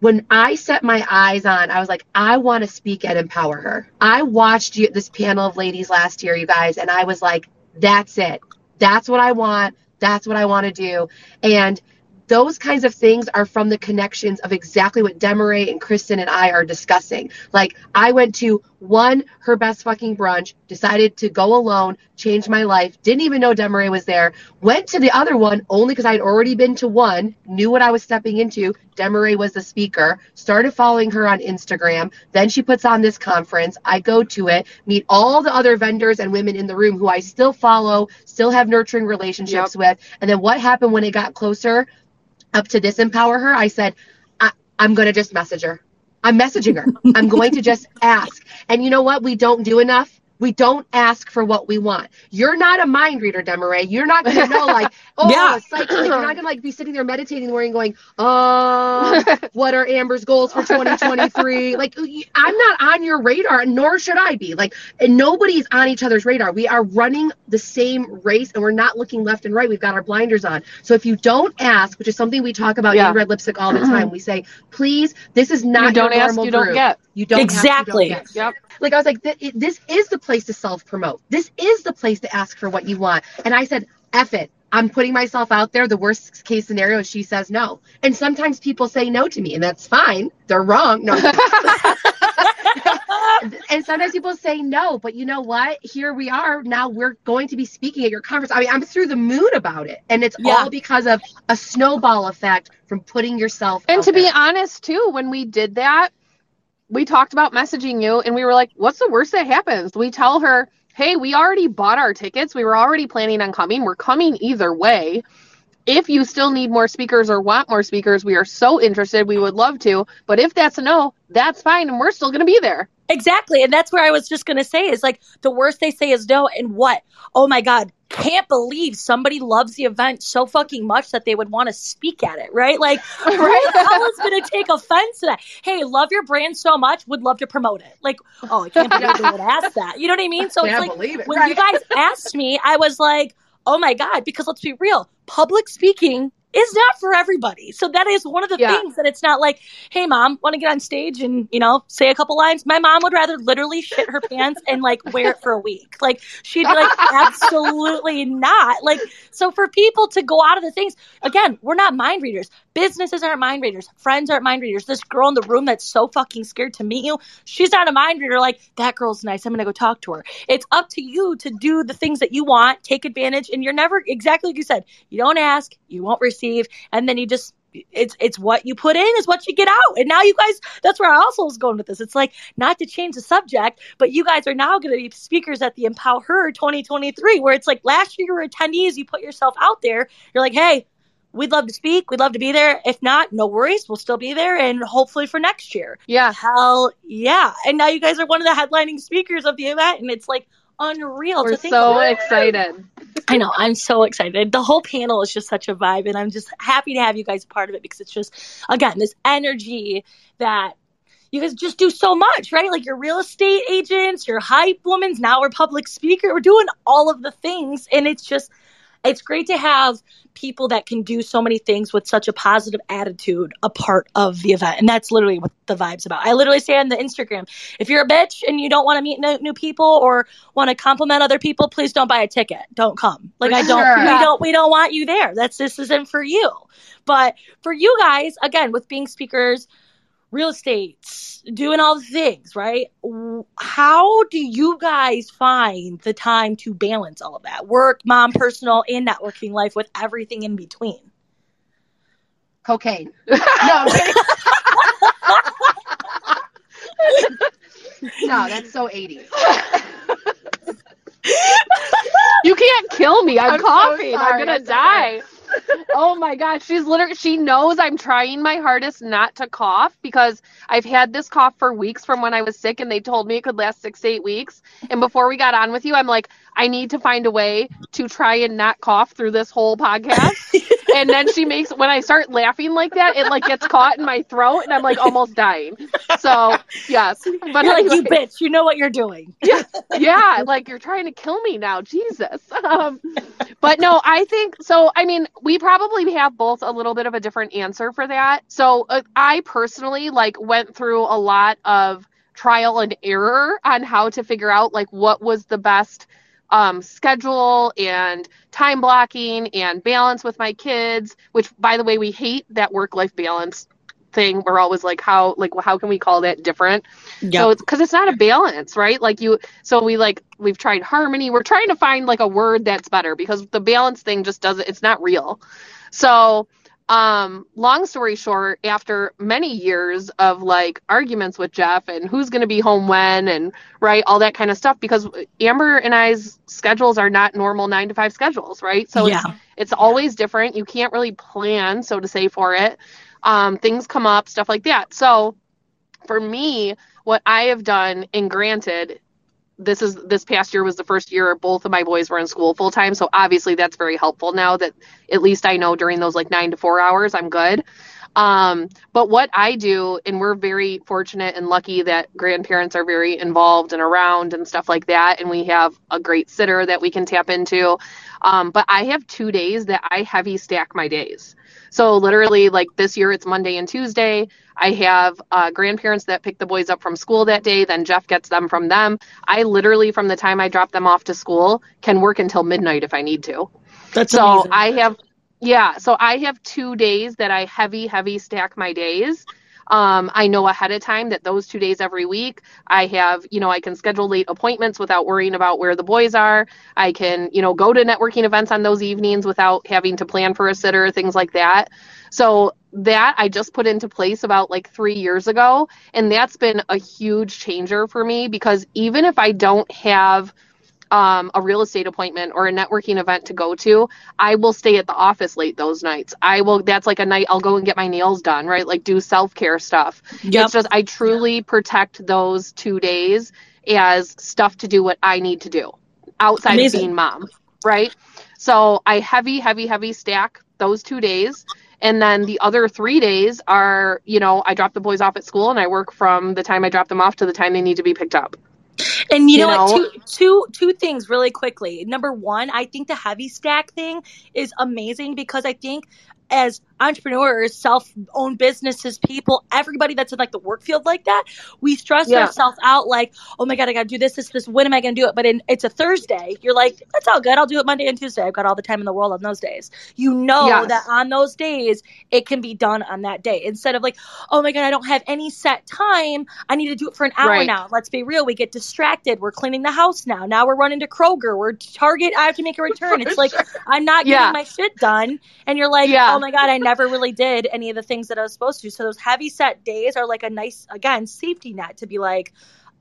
Speaker 4: when I set my eyes on, I was like, I want to speak and empower her. I watched you, this panel of ladies last year, you guys, and I was like, that's it. That's what I want. That's what I want to do. And those kinds of things are from the connections of exactly what Demaray and Kristen and I are discussing. Like I went to one her best fucking brunch, decided to go alone, changed my life, didn't even know Demaray was there, went to the other one only because I'd already been to one, knew what I was stepping into. Demaray was the speaker, started following her on Instagram. Then she puts on this conference. I go to it, meet all the other vendors and women in the room who I still follow, still have nurturing relationships with. And then what happened when it got closer? up to this Empower Her, I said, I, I'm going to just message her. I'm messaging her. I'm going to just ask. And you know what? We don't do enough. We don't ask for what we want. You're not a mind reader, Demaray. You're not going to know, like, [laughs] oh,
Speaker 1: Yeah.
Speaker 4: Like, you're not going to like be sitting there meditating, where you're going, oh, [laughs] what are Amber's goals for 2023? [laughs] like, I'm not on your radar, nor should I be. Like, and nobody's on each other's radar. We are running the same race, and we're not looking left and right. We've got our blinders on. So if you don't ask, which is something we talk about
Speaker 2: Yeah.
Speaker 4: in Red Lipstick all the [clears throat] time, we say, please, this is not
Speaker 2: you don't ask, you don't get.
Speaker 4: You don't ask, you don't
Speaker 1: Exactly.
Speaker 2: Yep.
Speaker 4: Like I was like, this is the place to self promote. This is the place to ask for what you want. And I said, F it. I'm putting myself out there. The worst case scenario is she says no. And sometimes people say no to me, and that's fine. They're wrong. No. [laughs] and sometimes people say no, but you know what? Here we are. Now we're going to be speaking at your conference. I mean, I'm through the moon about it. And it's
Speaker 1: Yeah.
Speaker 4: all because of a snowball effect from putting yourself
Speaker 2: And
Speaker 4: out
Speaker 2: to be honest, too, when we did that, we talked about messaging you and we were like, what's the worst that happens? We tell her, hey, we already bought our tickets. We were already planning on coming. We're coming either way. If you still need more speakers or want more speakers, we are so interested. We would love to. But if that's a no, that's fine. And we're still going to be there.
Speaker 1: Exactly. And that's where I was just going to say is like the worst they say is no. And what? Oh my God. Can't believe somebody loves the event so fucking much that they would want to speak at it, right? Like, who the hell is going to take offense to that? Hey, love your brand so much, would love to promote it. Like, oh, I can't believe they would ask that. You know what I mean? So
Speaker 4: Can't
Speaker 1: it's like
Speaker 4: it.
Speaker 1: when
Speaker 4: right.
Speaker 1: you guys [laughs] asked me, I was like, oh my God, because let's be real, public speaking is not for everybody. So that is one of the
Speaker 2: Yeah.
Speaker 1: things that it's not like, hey mom, want to get on stage and, you know, say a couple lines. My mom would rather literally shit her pants and like wear it for a week. Like she'd be like, [laughs] absolutely not. Like, so for people to go out of the things, again, we're not mind readers. Businesses aren't mind readers. Friends aren't mind readers. This girl in the room that's so fucking scared to meet you, she's not a mind reader. Like, that girl's nice. I'm going to go talk to her. It's up to you to do the things that you want, take advantage, and you're never exactly like you said. You don't ask, you won't receive, and then you just it's it's what you put in is what you get out. And now you guys, that's where I also was going with this. It's like not to change the subject, but you guys are now going to be speakers at the Empower Her 2023, where it's like last year you were attendees, you put yourself out there. You're like, hey, we'd love to speak, we'd love to be there. If not, no worries, we'll still be there, and hopefully for next year.
Speaker 2: Yeah.
Speaker 1: Hell yeah! And now you guys are one of the headlining speakers of the event, and it's like unreal
Speaker 2: We're
Speaker 1: to think
Speaker 2: so
Speaker 1: about.
Speaker 2: excited.
Speaker 1: I know. I'm so excited. The whole panel is just such a vibe, and I'm just happy to have you guys a part of it because it's just, again, this energy that you guys just do so much, right? Like your real estate agents, your hype women's, now we're public speaker. We're doing all of the things, and it's just, it's great to have people that can do so many things with such a positive attitude a part of the event. And that's literally what the vibe's about. I literally say on the Instagram, if you're a bitch and you don't want to meet no, new people or want to compliment other people, please don't buy a ticket. Don't come. Like I don't
Speaker 4: sure.
Speaker 1: we don't we don't want you there. That's this isn't for you. But for you guys, again, with being speakers, real estate, doing all the things, right? How do you guys find the time to balance all of that? Work, mom, personal, and networking life with everything in between.
Speaker 4: cocaine. [laughs] No, I'm kidding. [laughs] no, that's so 80s. [laughs]
Speaker 2: You can't kill me. I'm,
Speaker 4: I'm so.
Speaker 2: I'm gonna
Speaker 4: That's okay.
Speaker 2: die. Oh my gosh, she's literally she knows I'm trying my hardest not to cough because I've had this cough for weeks from when I was sick and they told me it could last 6 to 8 weeks. And before we got on with you, I'm like I need to find a way to try and not cough through this whole podcast. [laughs] and then she makes when I start laughing like that, it like gets caught in my throat and I'm like almost dying. So, yes. [laughs] But
Speaker 1: like, you bitch, you know what you're doing. [laughs]
Speaker 2: yeah, like you're trying to kill me now, Jesus. [laughs] Um, but no, I think so. I mean, we probably have both a little bit of a different answer for that. So uh, I personally like went through a lot of trial and error on how to figure out like what was the best um, schedule and time blocking and balance with my kids. Which, by the way, we hate that work-life balance thing. We're always like, how like how can we call that different? So it's because it's not a balance, right? Like you, so we like we've tried harmony. We're trying to find like a word that's better because the balance thing just doesn't. It's not real. So, um, long story short, after many years of like arguments with Jeff and who's going to be home when and right all that kind of stuff, because Amber and I's schedules are not normal nine to five schedules, right? So
Speaker 1: yeah.
Speaker 2: it's it's always different. You can't really plan, so to say, for it. Um, things come up, stuff like that. So for me, what I have done, and granted, this is this past year was the first year both of my boys were in school full time. So obviously that's very helpful now that at least I know during those like nine to four hours I'm good. Um, but what I do, and we're very fortunate and lucky that grandparents are very involved and around and stuff like that, and we have a great sitter that we can tap into. Um, but I have two days that I heavy stack my days. So literally, like this year, it's Monday and Tuesday. I have uh, grandparents that pick the boys up from school that day. Then Jeff gets them from them. I literally, from the time I drop them off to school, can work until midnight if I need to.
Speaker 1: That's
Speaker 2: so
Speaker 1: amazing.
Speaker 2: I have, yeah, so I have two days that I heavy, heavy stack my days. Um, I know ahead of time that those two days every week, I have, you know, I can schedule late appointments without worrying about where the boys are. I can, you know, go to networking events on those evenings without having to plan for a sitter, things like that. So that I just put into place about like three years ago. And that's been a huge changer for me because even if I don't have, um, a real estate appointment or a networking event to go to, I will stay at the office late those nights. I will, that's like a night I'll go and get my nails done, right? Like do self care stuff.
Speaker 1: Yep.
Speaker 2: It's just, I truly protect those two days as stuff to do what I need to do outside
Speaker 1: Amazing.
Speaker 2: of being mom, right? So I heavy, heavy, heavy stack those two days. And then the other three days are, you know, I drop the boys off at school and I work from the time I drop them off to the time they need to be picked up.
Speaker 1: And you,
Speaker 2: You
Speaker 1: know, what?
Speaker 2: know?
Speaker 1: Two, two, two things really quickly. Number one, I think the heavy stack thing is amazing because I think as entrepreneurs, self-owned businesses, people, everybody that's in like the work field like that, we stress
Speaker 2: Yeah.
Speaker 1: ourselves out like, oh my god, I got to do this, this, this. When am I going to do it? But in, it's a Thursday. You're like, that's all good. I'll do it Monday and Tuesday. I've got all the time in the world on those days. You know
Speaker 2: Yes.
Speaker 1: that on those days it can be done on that day instead of like, oh my god, I don't have any set time. I need to do it for an hour
Speaker 2: Right.
Speaker 1: now. Let's be real. We get distracted. We're cleaning the house now. Now we're running to Kroger. We're Target. I have to make a return. It's like [laughs] I'm not getting
Speaker 2: Yeah.
Speaker 1: my shit done. And you're like,
Speaker 2: Yeah.
Speaker 1: oh Oh my God, I never really did any of the things that I was supposed to. So those heavy set days are like a nice, again, safety net to be like,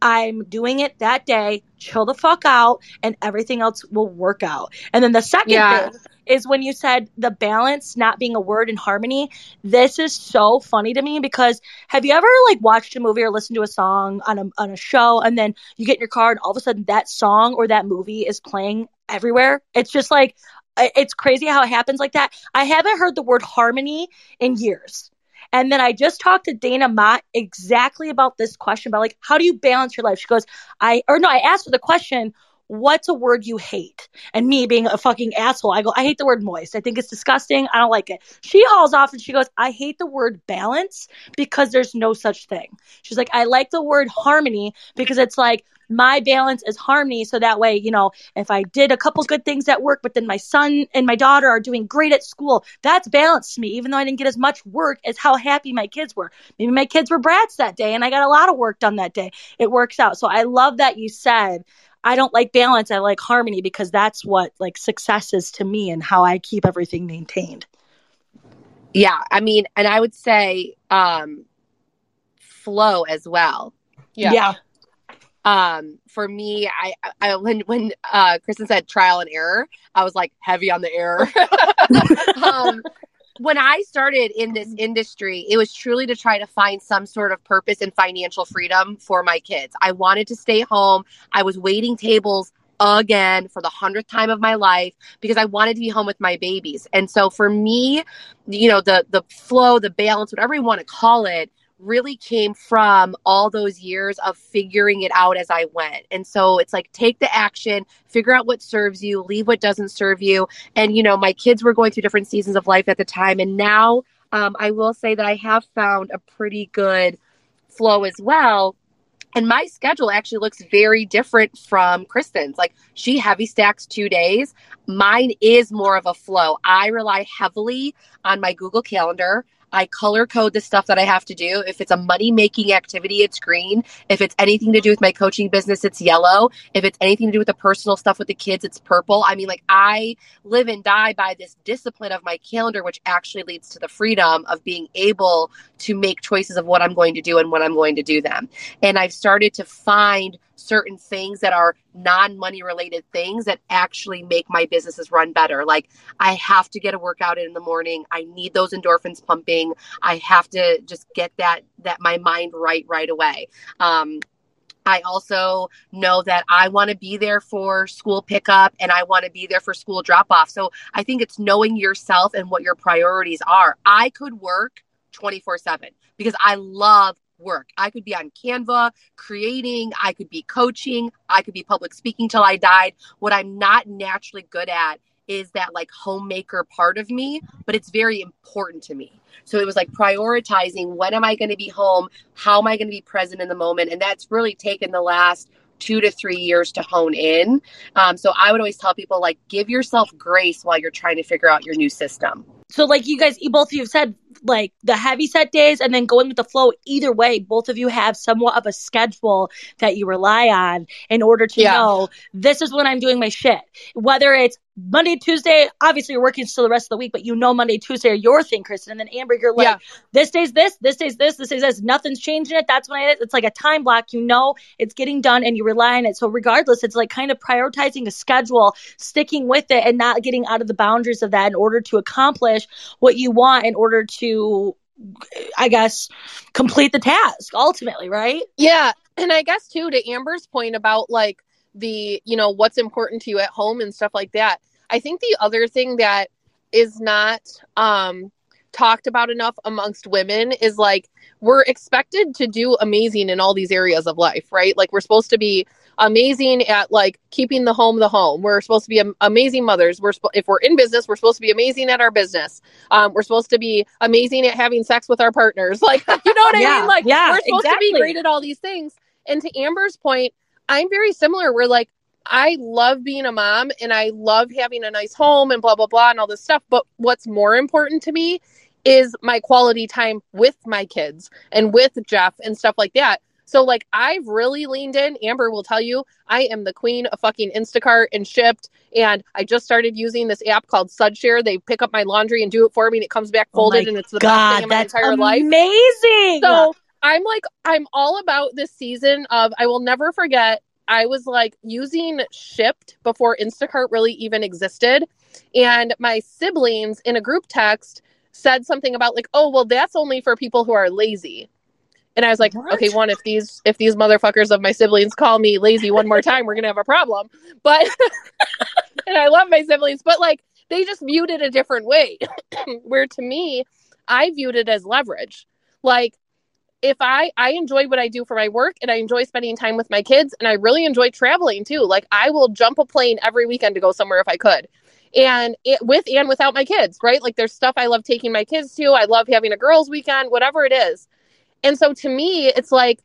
Speaker 1: I'm doing it that day, chill the fuck out, and everything else will work out. And then the second
Speaker 2: Yeah.
Speaker 1: thing is when you said the balance not being a word in harmony. This is so funny to me because have you ever like watched a movie or listened to a song on a on a show and then you get in your car and all of a sudden that song or that movie is playing everywhere? It's just like it's crazy how it happens like that. I haven't heard the word harmony in years. And then I just talked to Dana Mott exactly about this question about like, how do you balance your life? She goes, I, or no, I asked her the question, what's a word you hate? And me being a fucking asshole, I go, I hate the word moist. I think it's disgusting. I don't like it. She hauls off and she goes, I hate the word balance because there's no such thing. She's like, I like the word harmony because it's like, my balance is harmony. So that way, you know, if I did a couple good things at work, but then my son and my daughter are doing great at school, that's balanced to me, even though I didn't get as much work as how happy my kids were. Maybe my kids were brats that day and I got a lot of work done that day. It works out. So I love that you said, I don't like balance. I like harmony because that's what like success is to me and how I keep everything maintained.
Speaker 4: Yeah, I mean, and I would say um flow as well.
Speaker 1: Yeah.
Speaker 4: Um for me, I, I when when uh Kristen said trial and error, I was like heavy on the error. [laughs] um when I started in this industry, it was truly to try to find some sort of purpose and financial freedom for my kids. I wanted to stay home. I was waiting tables again for the hundredth time of my life because I wanted to be home with my babies. And so for me, you know, the the flow, the balance, whatever you want to call it, really came from all those years of figuring it out as I went. And so it's like take the action, figure out what serves you, leave what doesn't serve you. And you know, my kids were going through different seasons of life at the time, and now um, I will say that I have found a pretty good flow as well. And my schedule actually looks very different from Kristen's. Like she heavy stacks two days. Mine is more of a flow. I rely heavily on my Google Calendar. I color code the stuff that I have to do. If it's a money making activity, it's green. If it's anything to do with my coaching business, it's yellow. If it's anything to do with the personal stuff with the kids, it's purple. I mean, like I live and die by this discipline of my calendar, which actually leads to the freedom of being able to make choices of what I'm going to do and when I'm going to do them. And I've started to find certain things that are non money related things that actually make my businesses run better. Like I have to get a workout in the morning. I need those endorphins pumping. I have to just get that that my mind right right away. Um, I also know that I want to be there for school pickup and I want to be there for school drop off. So I think it's knowing yourself and what your priorities are. I could work 24 7 because I love work. I could be on Canva creating, I could be coaching, I could be public speaking till I died. What I'm not naturally good at is that like homemaker part of me, but it's very important to me. So it was like prioritizing when am I going to be home? How am I going to be present in the moment? And that's really taken the last two to three years to hone in. Um, so I would always tell people like give yourself grace while you're trying to figure out your new system.
Speaker 1: So like you guys, both of you have said like the heavy set days and then going with the flow. Either way, both of you have somewhat of a schedule that you rely on in order to yeah. know this is when I'm doing my shit. Whether it's Monday, Tuesday, obviously you're working still the rest of the week, but you know Monday, Tuesday are your thing, Kristen. And then Amber, you're like, yeah. this day's this, this day's this, this day's this. Nothing's changing it. That's when it is. It's like a time block. You know it's getting done and you rely on it. So regardless, it's like kind of prioritizing a schedule, sticking with it and not getting out of the boundaries of that in order to accomplish what you want in order to I guess complete the task ultimately, right?
Speaker 2: Yeah. And I guess too to Amber's point about like the, you know, what's important to you at home and stuff like that. I think the other thing that is not um, talked about enough amongst women is like we're expected to do amazing in all these areas of life, right? Like we're supposed to be amazing at like keeping the home the home. We're supposed to be amazing mothers. We're sp- if we're in business, we're supposed to be amazing at our business. Um, we're supposed to be amazing at having sex with our partners. [laughs] Like you know what I
Speaker 1: yeah,
Speaker 2: mean? Like
Speaker 1: yeah,
Speaker 2: we're supposed
Speaker 1: exactly.
Speaker 2: to be great at all these things. And to Amber's point, I'm very similar. We're like I love being a mom and I love having a nice home and blah, blah, blah, and all this stuff. But what's more important to me is my quality time with my kids and with Jeff and stuff like that. So, like, I've really leaned in. Amber will tell you I am the queen of fucking Instacart and Shipt. And I just started using this app called Sudshare. They pick up my laundry and do it for me, and it comes back oh folded, oh and it's the God, best thing in my entire
Speaker 1: amazing.
Speaker 2: life.
Speaker 1: Amazing.
Speaker 2: So, I'm like, I'm all about this season of, I will never forget I was like using Shipt before Instacart really even existed. And my siblings in a group text said something about like, oh, well, that's only for people who are lazy. And I was like, what? okay, one, if these if these motherfuckers of my siblings call me lazy one more time, we're gonna have a problem. But [laughs] and I love my siblings, but like they just viewed it a different way. [clears throat] Where to me, I viewed it as leverage. Like if I I enjoy what I do for my work and I enjoy spending time with my kids and I really enjoy traveling too. Like I will jump a plane every weekend to go somewhere if I could. And it, with and without my kids, right? Like there's stuff I love taking my kids to. I love having a girls weekend, whatever it is. And so to me, it's like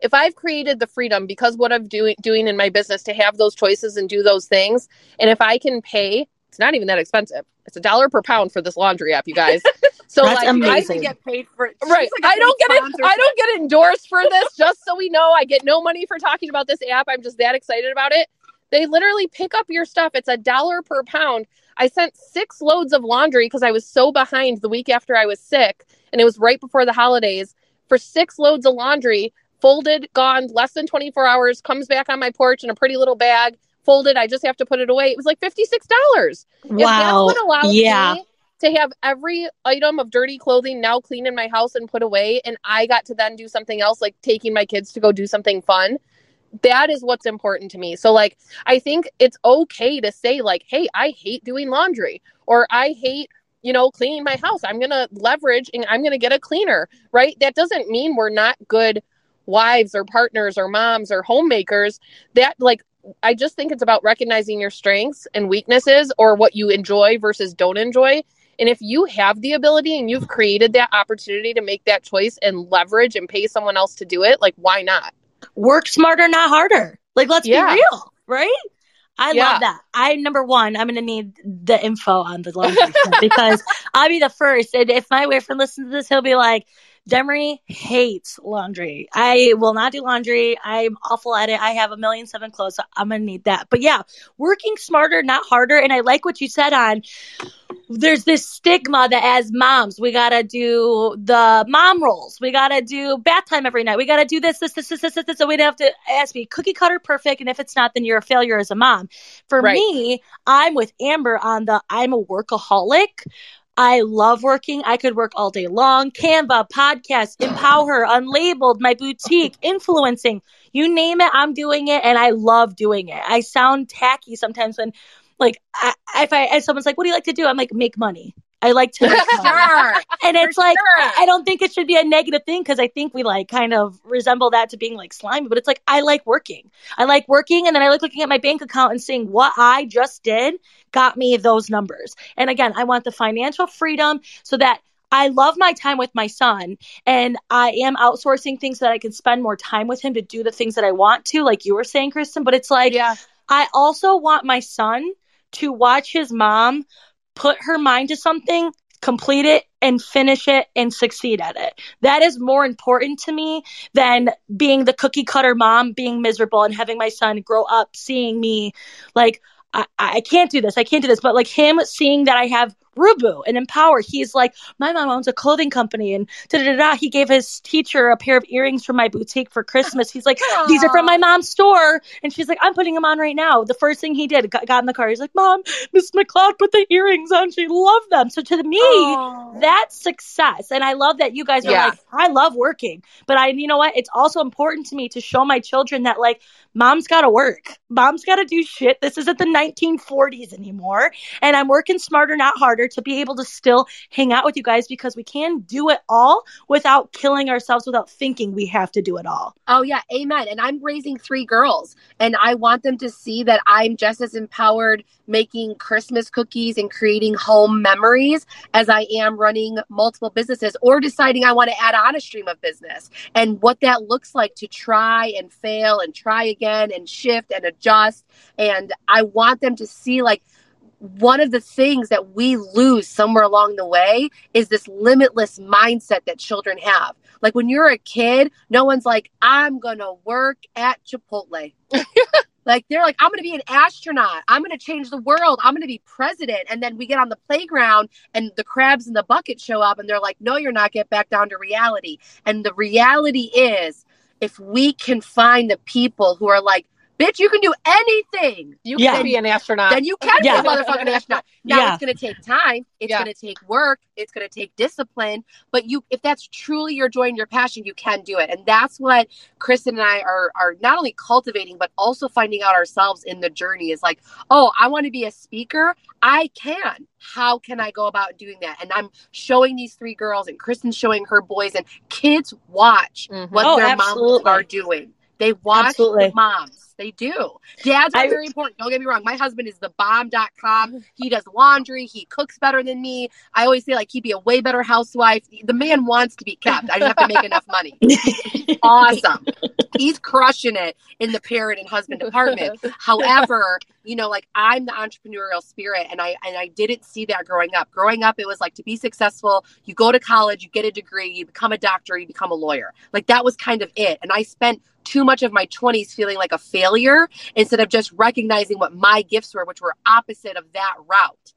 Speaker 2: if I've created the freedom because what I'm doing doing in my business to have those choices and do those things, and if I can pay, it's not even that expensive. It's a dollar per pound for this laundry app, you guys. [laughs]
Speaker 1: So like
Speaker 4: amazing. I get paid for it.
Speaker 2: Right. Like I don't get it. I don't get endorsed for this. Just so we know, I get no money for talking about this app. I'm just that excited about it. They literally pick up your stuff. It's a dollar per pound. I sent six loads of laundry because I was so behind the week after I was sick, and it was right before the holidays. For six loads of laundry, folded, gone, less than 24 hours, comes back on my porch in a pretty little bag, folded. I just have to put it away. It was like $56.
Speaker 1: Wow. If that's what allows
Speaker 2: yeah. me to have every item of dirty clothing now clean in my house and put away and i got to then do something else like taking my kids to go do something fun that is what's important to me so like i think it's okay to say like hey i hate doing laundry or i hate you know cleaning my house i'm gonna leverage and i'm gonna get a cleaner right that doesn't mean we're not good wives or partners or moms or homemakers that like I just think it's about recognizing your strengths and weaknesses or what you enjoy versus don't enjoy and if you have the ability and you've created that opportunity to make that choice and leverage and pay someone else to do it, like why not?
Speaker 1: Work smarter, not harder. Like let's yeah. be real, right? I yeah. love that. I number one, I'm gonna need the info on the laundry because I'll be the first. And if my boyfriend listens to this, he'll be like, Demery hates laundry. I will not do laundry. I'm awful at it. I have a million seven clothes, so I'm gonna need that. But yeah, working smarter, not harder. And I like what you said on there's this stigma that as moms, we gotta do the mom roles. We gotta do bath time every night. We gotta do this, this, this, this, this, this. So we'd have to ask me cookie cutter perfect. And if it's not, then you're a failure as a mom. For right. me, I'm with Amber on the I'm a workaholic. I love working. I could work all day long. Canva, podcast, Empower, Unlabeled, my boutique, influencing. You name it, I'm doing it and I love doing it. I sound tacky sometimes when like I, if I if someone's like, "What do you like to do?" I'm like, "Make money." I like to [laughs]
Speaker 2: sure.
Speaker 1: and it's For like sure. I don't think it should be a negative thing because I think we like kind of resemble that to being like slimy, but it's like I like working. I like working and then I like looking at my bank account and seeing what I just did got me those numbers. And again, I want the financial freedom so that I love my time with my son and I am outsourcing things so that I can spend more time with him to do the things that I want to, like you were saying, Kristen. But it's like,
Speaker 2: Yeah.
Speaker 1: I also want my son to watch his mom put her mind to something, complete it, and finish it and succeed at it. That is more important to me than being the cookie cutter mom, being miserable, and having my son grow up seeing me like, I, I can't do this. I can't do this. But like him seeing that I have Rubu and Empower, he's like, my mom owns a clothing company and da da da da. He gave his teacher a pair of earrings from my boutique for Christmas. He's like, these are from my mom's store. And she's like, I'm putting them on right now. The first thing he did, got, got in the car. He's like, Mom, Miss McLeod put the earrings on. She loved them. So to me,
Speaker 2: Oh.
Speaker 1: that's success. And I love that you guys are
Speaker 2: Yeah.
Speaker 1: like, I love working. But I, you know what? It's also important to me to show my children that, like, mom's got to work. Mom's got to do shit. This isn't the 1940s anymore. And I'm working smarter, not harder to be able to still hang out with you guys because we can do it all without killing ourselves, without thinking we have to do it all.
Speaker 4: Oh yeah, amen. And I'm raising three girls and I want them to see that I'm just as empowered making Christmas cookies and creating home memories as I am running multiple businesses or deciding I want to add on a stream of business and what that looks like to try and fail and try again and shift and adjust and I want them to see like one of the things that we lose somewhere along the way is this limitless mindset that children have. Like when you're a kid, no one's like, I'm going to work at Chipotle. [laughs] like they're like, I'm going to be an astronaut. I'm going to change the world. I'm going to be president. And then we get on the playground and the crabs in the bucket show up and they're like, no, you're not. Get back down to reality. And the reality is, if we can find the people who are like, bitch, you can do anything.
Speaker 2: You
Speaker 1: Yeah.
Speaker 2: can be an astronaut.
Speaker 4: Then you can
Speaker 1: Yeah.
Speaker 4: be a motherfucking astronaut. Now
Speaker 1: Yeah.
Speaker 4: it's going to take time. It's to take work. It's going to take discipline. But you, if that's truly your joy and your passion, you can do it. And that's what Kristen and I are are not only cultivating, but also finding out ourselves in the journey. Is like, oh, I want to be a speaker. I can. How can I go about doing that? And I'm showing these three girls, and Kristen's showing her boys, and kids watch
Speaker 2: Mhm.
Speaker 4: what
Speaker 1: Oh,
Speaker 4: their moms are doing. They watch
Speaker 1: Absolutely.
Speaker 4: the moms. They do. Dads are
Speaker 1: I-
Speaker 4: very important. Don't get me wrong. My husband is the bomb.com. He does laundry. He cooks better than me. I always say, like, he'd be a way better housewife. The man wants to be kept. I don't have to make enough money. [laughs] Awesome. He's crushing it in the parent and husband department. [laughs] However, you know, like I'm the entrepreneurial spirit and I and I didn't see that growing up. Growing up, it was like to be successful, you go to college, you get a degree, you become a doctor, you become a lawyer. Like that was kind of it. And I spent too much of my 20s feeling like a failure instead of just recognizing what my gifts were, which were opposite of that route.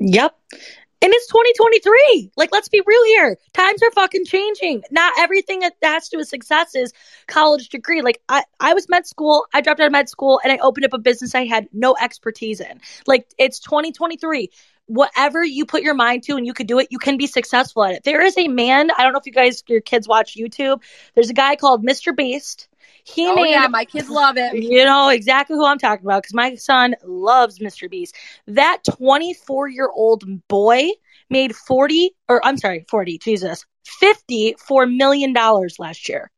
Speaker 1: Yep. And it's 2023. Like, let's be real here. Times are fucking changing. Not everything that has to do with success is college degree. Like, I, I was med school. I dropped out of med school and I opened up a business I had no expertise in. Like, it's 2023. Whatever you put your mind to and you could do it, you can be successful at it. There is a man, I don't know if you guys, your kids watch YouTube. There's a guy called Mr. Beast. He
Speaker 4: Oh
Speaker 1: made
Speaker 4: yeah, my kids [laughs] love it.
Speaker 1: you know exactly who I'm talking about because my son loves Mr. Beast. That 24 year old boy made 40, or I'm sorry, 40, Jesus, 54 million dollars last year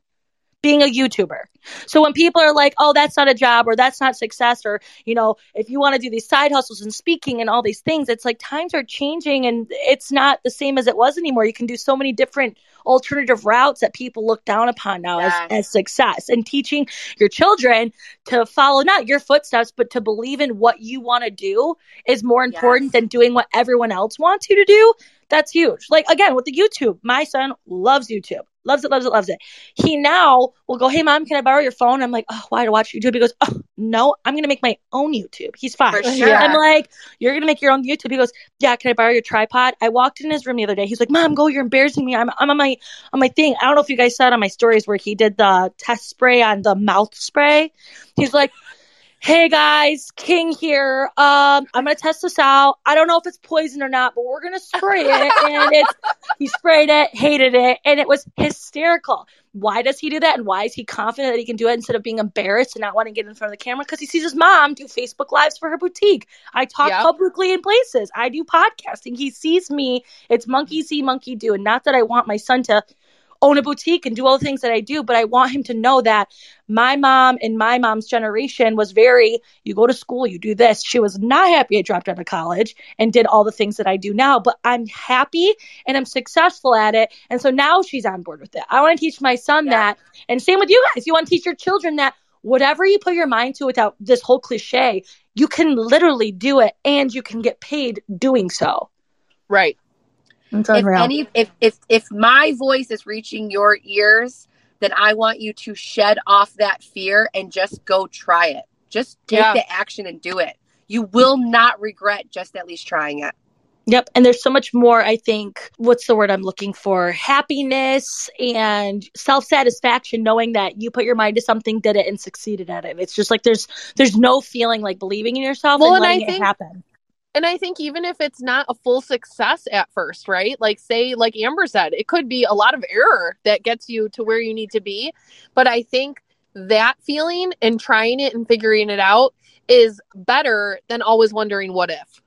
Speaker 1: being a YouTuber. So when people are like, oh, that's not a job or that's not success, or, you know, if you want to do these side hustles and speaking and all these things, it's like times are changing and it's not the same as it was anymore. You can do so many different alternative routes that people look down upon now
Speaker 4: Yes.
Speaker 1: as, as success and teaching your children to follow not your footsteps, but to believe in what you want to do is more important
Speaker 4: Yes.
Speaker 1: than doing what everyone else wants you to do. That's huge. Like again, with the YouTube, my son loves YouTube. Loves it, loves it, loves it. He now will go, Hey mom, can I borrow your phone? I'm like, Oh, why to watch YouTube? He goes, Oh, no, I'm gonna make my own YouTube. He's.
Speaker 4: For [laughs] sure.
Speaker 1: I'm like, You're gonna make your own YouTube. He goes, Yeah, can I borrow your tripod? I walked in his room the other day. He's like, Mom, go, you're embarrassing me. I'm I'm on my on my thing. I don't know if you guys saw it on my stories where he did the test spray on the mouth spray. He's like, Hey guys, King here. Um, I'm gonna test this out. I don't know if it's poison or not, but we're gonna spray it. And it's [laughs] he sprayed it, hated it, and it was hysterical. Why does he do that? And why is he confident that he can do it instead of being embarrassed and not wanting to get in front of the camera? Because he sees his mom do Facebook lives for her boutique. I talk
Speaker 2: Yep.
Speaker 1: publicly in places. I do podcasting. He sees me. It's monkey see, monkey do. And not that I want my son to own a boutique and do all the things that I do, but I want him to know that my mom and my mom's generation was very, you go to school, you do this. She was not happy I dropped out of college and did all the things that I do now, but I'm happy and I'm successful at it. And so now she's on board with it. I want to teach my son
Speaker 4: Yeah.
Speaker 1: that. And same with you guys. You want to teach your children that whatever you put your mind to without this whole cliche, you can literally do it and you can get paid doing so.
Speaker 2: Right.
Speaker 1: It's
Speaker 4: if
Speaker 1: unreal.
Speaker 4: any if if if my voice is reaching your ears then i want you to shed off that fear and just go try it just take
Speaker 2: Yeah.
Speaker 4: the action and do it you will not regret just at least trying it
Speaker 1: Yep. And there's so much more, I think, what's the word I'm looking for? Happiness and self satisfaction, knowing that you put your mind to something, did it, and succeeded at it. It's just like there's there's no feeling like believing in yourself
Speaker 2: Well,
Speaker 1: and
Speaker 2: and I
Speaker 1: letting it
Speaker 2: think-
Speaker 1: happen.
Speaker 2: And I think even if it's not a full success at first, right? Like, say, like Amber said, it could be a lot of error that gets you to where you need to be. But I think that feeling and trying it and figuring it out is better than always wondering what if.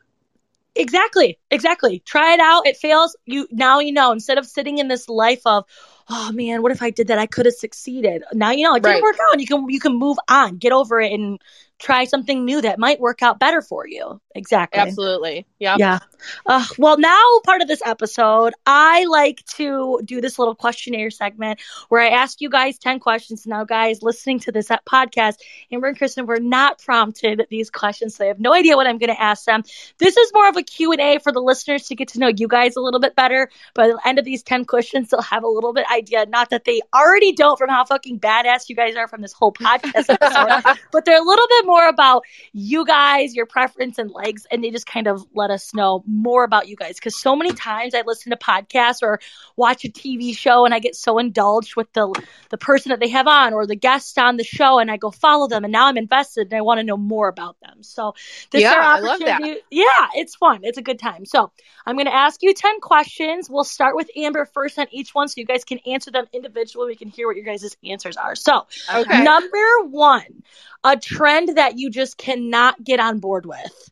Speaker 1: Exactly. Exactly. Try it out. It fails. You now you know. Instead of sitting in this life of, oh man, what if I did that? I could have succeeded. Now you know it didn't
Speaker 2: Right.
Speaker 1: work out. And you can you can move on, get over it, and try something new that might work out better for you. Exactly.
Speaker 2: Absolutely. Yeah.
Speaker 1: Yeah. Uh, well, now part of this episode, I like to do this little questionnaire segment where I ask you guys 10 questions. Now, guys, listening to this podcast, Amber and Kristen were not prompted these questions, so I have no idea what I'm going to ask them. This is more of a Q&A for the listeners to get to know you guys a little bit better. By the end of these 10 questions, they'll have a little bit idea. Not that they already don't from how fucking badass you guys are from this whole podcast episode, [laughs] but they're a little bit more about you guys, your preference and legs, and they just kind of let us know more about you guys. Because so many times I listen to podcasts or watch a TV show and I get so indulged with the the person that they have on or the guest on the show, and I go follow them, and now I'm invested and I want to know more about them. So this
Speaker 2: Yeah,
Speaker 1: is our
Speaker 2: I love that.
Speaker 1: opportunity. Yeah, it's fun. It's a good time. So I'm going to ask you ten questions. We'll start with Amber first on each one, so you guys can answer them individually. We can hear what your guys' answers are. So
Speaker 2: Okay.
Speaker 1: Number one, a trend that you just cannot get on board with.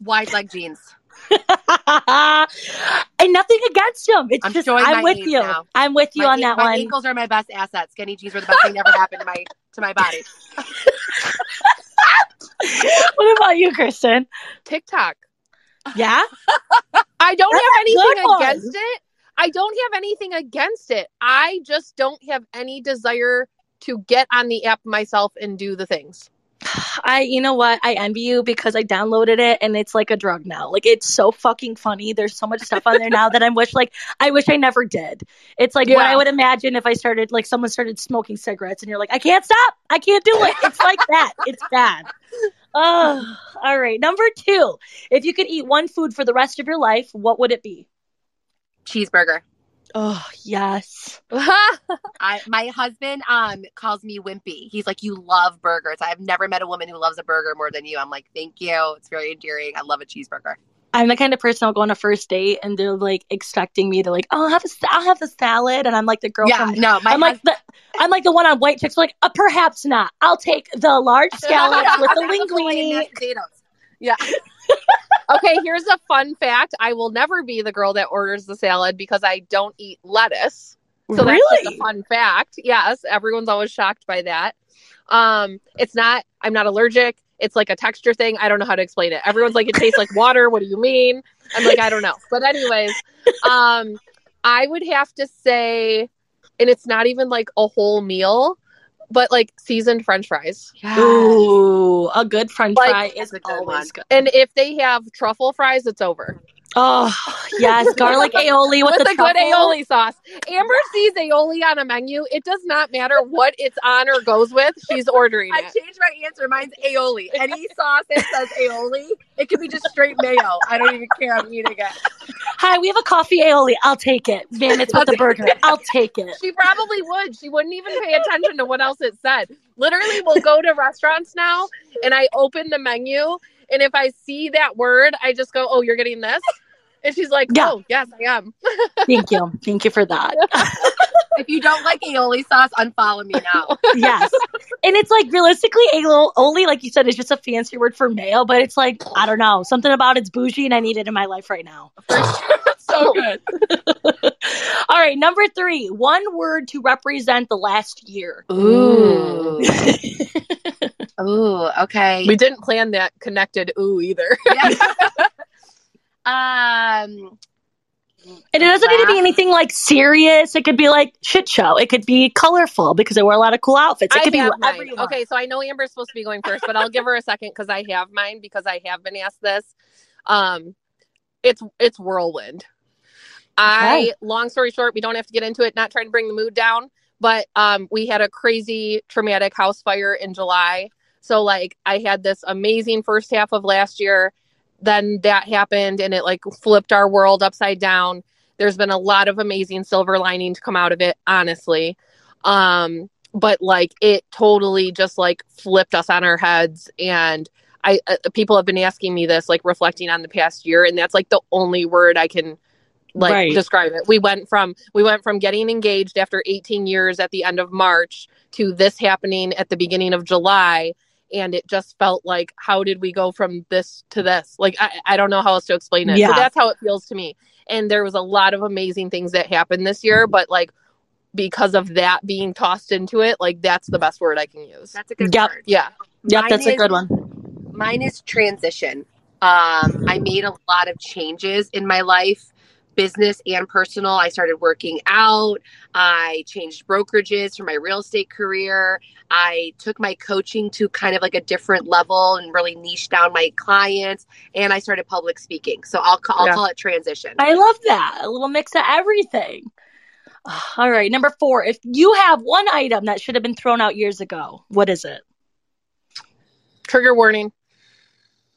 Speaker 4: wide leg jeans [laughs]
Speaker 1: and nothing against them. It's
Speaker 4: I'm
Speaker 1: just
Speaker 4: showing
Speaker 1: I'm with you. I'm with you
Speaker 4: my,
Speaker 1: on that
Speaker 4: my
Speaker 1: one.
Speaker 4: ankles are my best asset skinny jeans were the best thing that ever happened to my to my body [laughs]
Speaker 1: what about you, Kristen?
Speaker 2: TikTok.
Speaker 1: Yeah. [laughs]
Speaker 2: I don't
Speaker 1: That's
Speaker 2: have anything against it. I don't have anything against it. I just don't have any desire to get on the app myself and do the things.
Speaker 1: I, you know what? I envy you because I downloaded it and it's like a drug now. Like it's so fucking funny. There's so much stuff on there now that I'm wish like I wish I never did. It's like what I would imagine if I started like someone started smoking cigarettes and you're like, I can't stop. I can't do it. It's like that. It's bad. Oh, all right. Number two, if you could eat one food for the rest of your life, what would it be?
Speaker 4: cheeseburger
Speaker 1: Oh, yes. [laughs]
Speaker 4: I, my husband um calls me wimpy. He's like, "You love burgers." I've never met a woman who loves a burger more than you. I'm like, "Thank you." It's very endearing. I love a cheeseburger.
Speaker 1: I'm the kind of person I'll go on a first date and they're like expecting me to like, oh, I'll have a, I'll have a salad, and I'm like the girl
Speaker 4: yeah,
Speaker 1: from
Speaker 4: no, my
Speaker 1: I'm like the I'm like the one on white chicks. Like, uh, perhaps not. I'll take the large [laughs] scallops with the linguine.
Speaker 4: potatoes. [laughs]
Speaker 2: okay, here's a fun fact. I will never be the girl that orders the salad because I don't eat lettuce. So that's like
Speaker 1: really?
Speaker 2: a fun fact. Yes, everyone's always shocked by that. Um, it's not. I'm not allergic. It's like a texture thing. I don't know how to explain it. Everyone's like, it tastes like water. What do you mean? I'm like, I don't know. But anyways, um, I would have to say, and it's not even like a whole meal, but like seasoned French fries.
Speaker 1: Ooh, a good French
Speaker 2: Like,
Speaker 1: fry is
Speaker 4: a good
Speaker 1: always
Speaker 4: one.
Speaker 1: good.
Speaker 2: And if they have truffle fries, it's over.
Speaker 1: Oh yes, garlic [laughs] aioli with,
Speaker 2: with
Speaker 1: the
Speaker 2: a good aioli sauce. Amber sees aioli on a menu. It does not matter what it's on or goes with. She's ordering [laughs]
Speaker 4: I
Speaker 2: it.
Speaker 4: changed my answer. Mine's aioli. Any sauce that says aioli, it could be just straight mayo. I don't even care. I'm eating it.
Speaker 1: Hi, we have a coffee aioli. I'll take it. Man, it's with the burger. I'll take it.
Speaker 2: She probably would. She wouldn't even pay attention to what else it said. Literally, we'll go to restaurants now and I open the menu. And if I see that word, I just go, Oh, you're getting this? And she's like,
Speaker 1: Yeah.
Speaker 2: Oh, yes, I am. [laughs]
Speaker 1: Thank you. Thank you for that. [laughs]
Speaker 4: If you don't like aioli sauce, unfollow me now. [laughs]
Speaker 1: yes. And it's like realistically, aioli, like you said, is just a fancy word for mayo, but it's like, I don't know, something about it's bougie and I need it in my life right now.
Speaker 2: so oh. good.
Speaker 1: All right, number three. One word to represent the last year.
Speaker 4: Ooh. Ooh, okay.
Speaker 2: We didn't plan that connected ooh either. [laughs]
Speaker 4: um
Speaker 1: And it doesn't need to be anything like serious. It could be like shit show. It could be colorful because I wear a lot of cool outfits. It
Speaker 2: I
Speaker 1: could be
Speaker 2: have
Speaker 1: whatever
Speaker 2: mine.
Speaker 1: you want.
Speaker 2: Okay, so I know Amber's supposed to be going first, but I'll give her a second because I have mine because I have been asked this. Um, it's it's whirlwind. I
Speaker 1: Okay.
Speaker 2: long story short, we don't have to get into it. Not trying to bring the mood down, but um, we had a crazy traumatic house fire in July. So like I had this amazing first half of last year, then that happened and it like flipped our world upside down. There's been a lot of amazing silver lining to come out of it, honestly. Um, but like it totally just like flipped us on our heads and I uh, people have been asking me this like reflecting on the past year and that's like the only word I can like
Speaker 1: Right.
Speaker 2: describe it. We went from we went from getting engaged after 18 years at the end of March to this happening at the beginning of July and it just felt like how did we go from this to this? Like I I don't know how else to explain it.
Speaker 1: Yeah.
Speaker 2: So that's how it feels to me. And there was a lot of amazing things that happened this year, but like because of that being tossed into it, like that's the best word I can use.
Speaker 4: that's a good
Speaker 1: Yep.
Speaker 4: word.
Speaker 2: Yeah.
Speaker 1: Yep,
Speaker 4: Mine
Speaker 1: that's a good one.
Speaker 4: Mine is transition. Um, I made a lot of changes in my life, business and personal. I started working out. I changed brokerages for my real estate career. I took my coaching to kind of like a different level and really niche down my clients. And I started public speaking. So I'll, ca- I'll
Speaker 2: Yeah.
Speaker 4: call it transition.
Speaker 1: I love that. A little mix of everything. [sighs] All right, number four. If you have one item that should have been thrown out years ago, what is it?
Speaker 2: Trigger warning.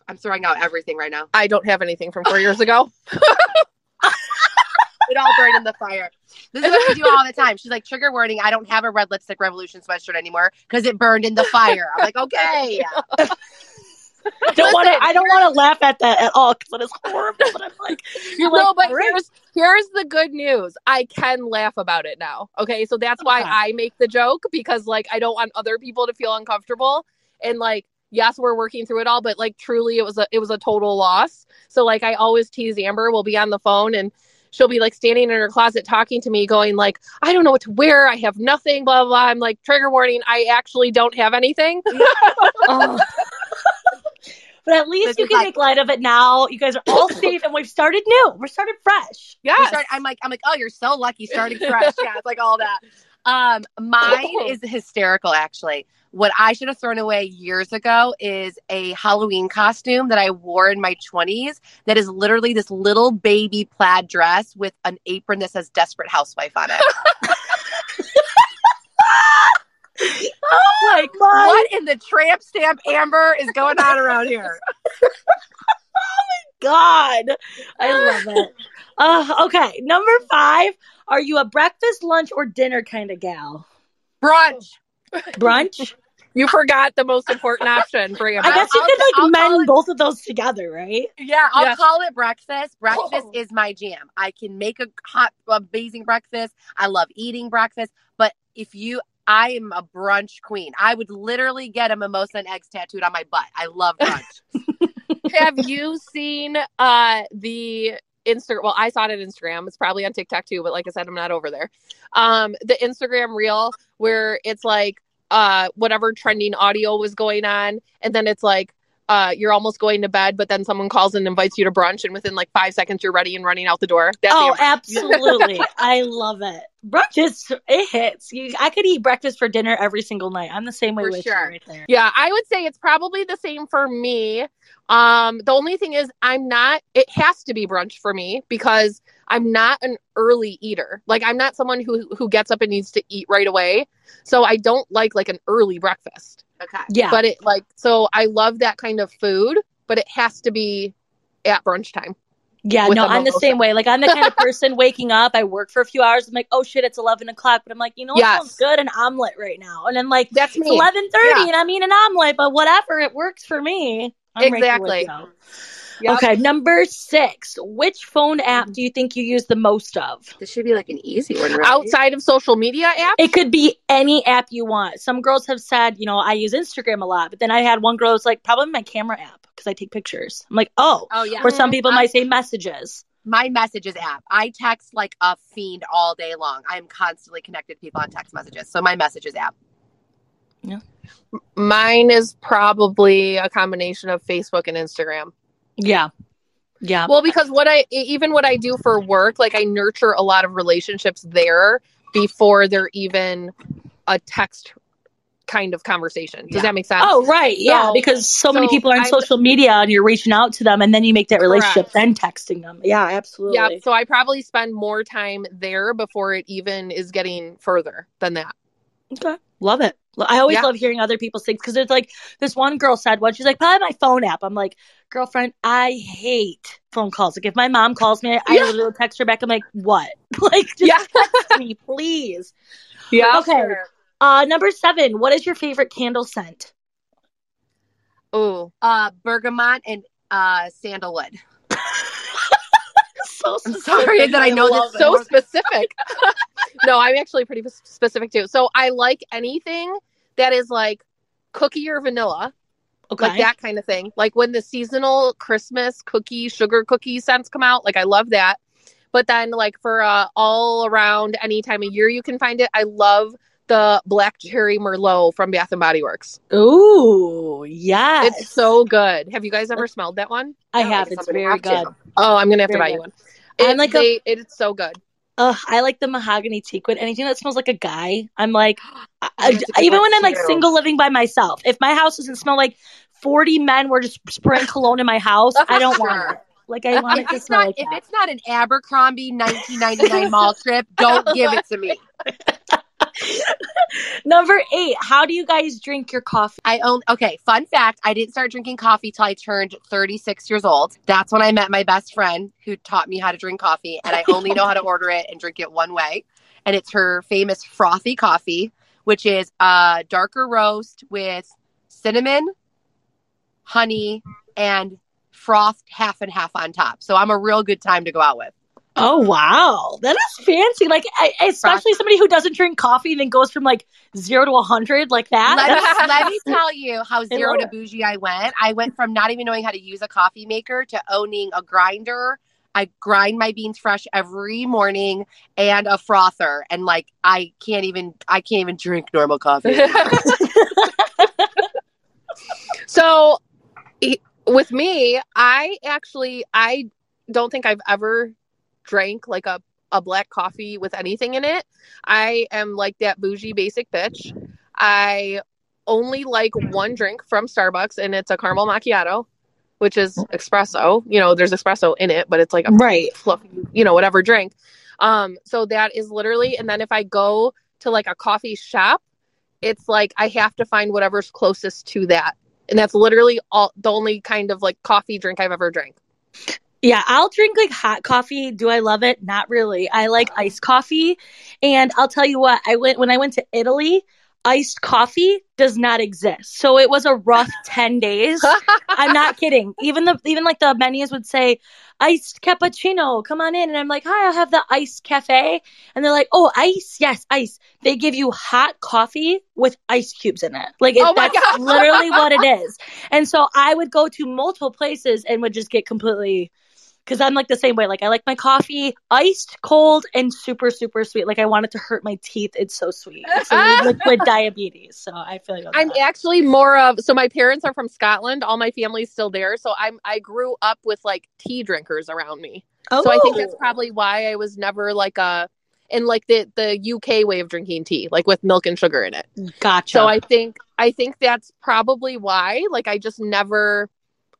Speaker 4: I'm throwing out everything right now.
Speaker 2: I don't have anything from four years ago. [laughs]
Speaker 4: It all burned in the fire. This is what we do all the time. She's like, trigger warning, I don't have a red lipstick revolution sweatshirt anymore because it burned in the fire. I'm like, okay. [laughs]
Speaker 1: I don't want to. I don't want to laugh at that at all because it is horrible. But I'm like, [laughs] you're like,
Speaker 2: no, but
Speaker 1: "All right."
Speaker 2: here's here's the good news. I can laugh about it now. Okay, so that's why
Speaker 1: Okay.
Speaker 2: I make the joke because like I don't want other people to feel uncomfortable and like yes, we're working through it all, but like truly it was a it was a total loss. So like I always tease Amber, we'll be on the phone and she'll be like standing in her closet talking to me going like I don't know what to wear. I have nothing blah blah. blah. I'm like trigger warning, I actually don't have anything. [laughs]
Speaker 1: Oh. But at least
Speaker 4: This
Speaker 1: you can
Speaker 4: like-
Speaker 1: make light of it now. You guys are all safe, and we've started new. We're started fresh.
Speaker 2: Yeah.
Speaker 4: I'm like, I'm like, oh, you're so lucky starting fresh. yeah, it's like all that. Um, mine is hysterical actually. What I should have thrown away years ago is a Halloween costume that I wore in my 20s that is literally this little baby plaid dress with an apron that says desperate housewife on it. [laughs] [laughs]
Speaker 1: Oh
Speaker 4: like what in the tramp stamp amber is going on around here? [laughs]
Speaker 1: Oh my god, I love it. Uh, okay, number five. Are you a breakfast, lunch, or dinner kind of gal?
Speaker 4: Brunch.
Speaker 1: Brunch.
Speaker 2: You forgot the most important option for Amber.
Speaker 1: I guess you
Speaker 4: I'll-
Speaker 1: could like
Speaker 4: I'll
Speaker 1: mend
Speaker 4: it-
Speaker 1: both of those together, right?
Speaker 4: Yeah, I'll
Speaker 2: Yes.
Speaker 4: call it breakfast. Breakfast
Speaker 2: Oh.
Speaker 4: is my jam. I can make a hot, amazing breakfast. I love eating breakfast. But if you, I am a brunch queen. I would literally get a mimosa and eggs tattooed on my butt. I love brunch. [laughs]
Speaker 2: have you seen uh the Insta well I saw it on Instagram it's probably on TikTok too but like I said I'm not over there um the Instagram reel where it's like uh whatever trending audio was going on. And then it's like uh you're almost going to bed but then someone calls and invites you to brunch and within like five seconds you're ready and running out the door that's
Speaker 1: oh, absolutely. [laughs] I love it. Brunch is it hits. You, I could eat breakfast for dinner every single night. I'm the same way
Speaker 4: For
Speaker 1: with
Speaker 4: sure.
Speaker 1: you right there.
Speaker 2: Yeah, I would say it's probably the same for me. Um, the only thing is I'm not it has to be brunch for me because I'm not an early eater. Like I'm not someone who who gets up and needs to eat right away. So I don't like like an early breakfast.
Speaker 4: Okay.
Speaker 1: Yeah.
Speaker 2: But it like so I love that kind of food, but it has to be at brunch time.
Speaker 1: Yeah, no, I'm the same way. Like I'm the kind of [laughs] person waking up, I work for a few hours, I'm like, oh shit, it's eleven o'clock. But I'm like, you know what
Speaker 2: Yes.
Speaker 1: sounds good? An omelet right now. And then like
Speaker 2: That's me.
Speaker 1: eleven thirty
Speaker 2: Yeah.
Speaker 1: and I'm eating an omelet, but whatever, it works for me. I'm right
Speaker 2: Exactly.
Speaker 1: You.
Speaker 2: Yep.
Speaker 1: Okay, number six. Which phone app do you think you use the most of?
Speaker 4: This should be like an easy one, right?
Speaker 2: Outside of social media apps?
Speaker 1: It could be any app you want. Some girls have said, you know, I use Instagram a lot, but then I had one girl who's like, probably my camera app because I take pictures. I'm like, oh.
Speaker 4: Oh yeah.
Speaker 1: Or some people might say messages.
Speaker 4: my messages app. I text like a fiend all day long. I'm constantly connected to people on text messages. So my messages app. Yeah.
Speaker 2: Mine is probably a combination of Facebook and Instagram.
Speaker 1: Yeah. Yeah.
Speaker 2: Well, because what I even what I do for work, like I nurture a lot of relationships there before they're even a text kind of conversation. Does
Speaker 4: Yeah.
Speaker 2: that make sense?
Speaker 1: Oh, right. Yeah.
Speaker 2: So-
Speaker 1: because so, many people are on
Speaker 2: I'm-
Speaker 1: social media and you're reaching out to them and then you make that relationship,
Speaker 2: Correct.
Speaker 1: then texting them. Yeah, absolutely.
Speaker 2: Yeah, so I probably spend more time there before it even is getting further than that.
Speaker 1: Okay. Love it. I always
Speaker 2: Yeah.
Speaker 1: love hearing other people's things because it's like this one girl said one. She's like, probably my phone app. I'm like, girlfriend, I hate phone calls. Like if my mom calls me, I
Speaker 2: Yeah.
Speaker 1: literally text her back. I'm like, what? [laughs] like, just
Speaker 2: Yeah.
Speaker 1: text me, please.
Speaker 2: Yeah.
Speaker 1: Okay. Uh, number seven. What is your favorite candle scent?
Speaker 2: Oh,
Speaker 4: Uh, bergamot and uh, sandalwood. [laughs]
Speaker 1: so
Speaker 4: I'm sorry that I know this
Speaker 2: so specific. [laughs] no, I'm actually pretty specific too. So I like anything that is like cookie or vanilla,
Speaker 1: Okay.
Speaker 2: like that kind of thing. Like when the seasonal Christmas cookie, sugar cookie scents come out, like I love that. But then, like for uh, all around any time of year you can find it, I love the black cherry merlot from Bath and Body Works.
Speaker 1: Ooh, yes.
Speaker 2: It's so good. Have you guys ever smelled that one?
Speaker 1: I
Speaker 4: Yeah,
Speaker 1: have.
Speaker 4: like
Speaker 1: It's very
Speaker 4: have to.
Speaker 1: good.
Speaker 2: Oh, I'm gonna have to
Speaker 1: Very
Speaker 2: buy you
Speaker 1: good.
Speaker 2: one.
Speaker 1: I'm
Speaker 2: It,
Speaker 1: like a-
Speaker 2: it's so good.
Speaker 1: Ugh, I like the mahogany teakwood. Anything that smells like a guy, I'm like, [gasps] I,
Speaker 4: good
Speaker 1: even when I'm like
Speaker 4: too.
Speaker 1: single living by myself, if my house doesn't smell like 40 men were just spraying cologne in my house, I don't want it. [laughs] Like I want it to smell
Speaker 4: not
Speaker 1: like
Speaker 4: if
Speaker 1: that.
Speaker 4: it's not an Abercrombie 1999 [laughs] mall trip, don't give it to me. [laughs] [laughs]
Speaker 1: Number eight, how do you guys drink your coffee?
Speaker 4: I own okay, fun fact, I didn't start drinking coffee till I turned 36 years old. That's when I met my best friend who taught me how to drink coffee and I only know how to order it and drink it one way. And it's her famous frothy coffee, which is a darker roast with cinnamon, honey, and frothed half and half on top. So I'm a real good time to go out with.
Speaker 1: Oh wow, that is fancy. Like I, especially somebody who doesn't drink coffee and then goes from like zero to a hundred like that.
Speaker 4: let, me, let me tell you how zero to bougie I went. I went from not even knowing how to use a coffee maker to owning a grinder. I grind my beans fresh every morning and a frother, and like I can't even I can't even drink normal coffee. [laughs] [laughs]
Speaker 2: so e- with me, I actually I don't think I've ever drank like a a black coffee with anything in it. I am like that bougie basic bitch. I only like one drink from Starbucks and it's a caramel macchiato, which is espresso. You know, there's espresso in it, but it's like a
Speaker 1: right.
Speaker 2: fluffy, you know, whatever drink. Um, so that is literally, and then if I go to like a coffee shop, it's like I have to find whatever's closest to that. And that's literally all the only kind of like coffee drink I've ever drank.
Speaker 1: Yeah, I'll drink like hot coffee. Do I love it? Not really. I like iced coffee. And I'll tell you what, I went when I went to Italy, iced coffee does not exist. So it was a rough [laughs] 10 days. [laughs] I'm not kidding. Even the even like the menus would say iced cappuccino, come on in. And I'm like, hi, I'll have the iced cafe. And they're like, oh, ice, yes, ice. They give you hot coffee with ice cubes in it. Like it,
Speaker 2: Oh
Speaker 1: that's
Speaker 2: God. [laughs]
Speaker 1: literally what it is. And so I would go to multiple places and would just get completely because I'm like the same way. Like I like my coffee iced, cold, and super, super sweet. Like I want it to hurt my teeth. It's so sweet. It's like [laughs] liquid diabetes. So I feel like
Speaker 2: I'm actually more of so my parents are from Scotland. All my family's still there. So I'm I grew up with like tea drinkers around me. Oh. So I think that's oh. probably why I was never like a in like the the UK way of drinking tea, like with milk and sugar in it.
Speaker 1: gotcha.
Speaker 2: So I think I think that's probably why like I just never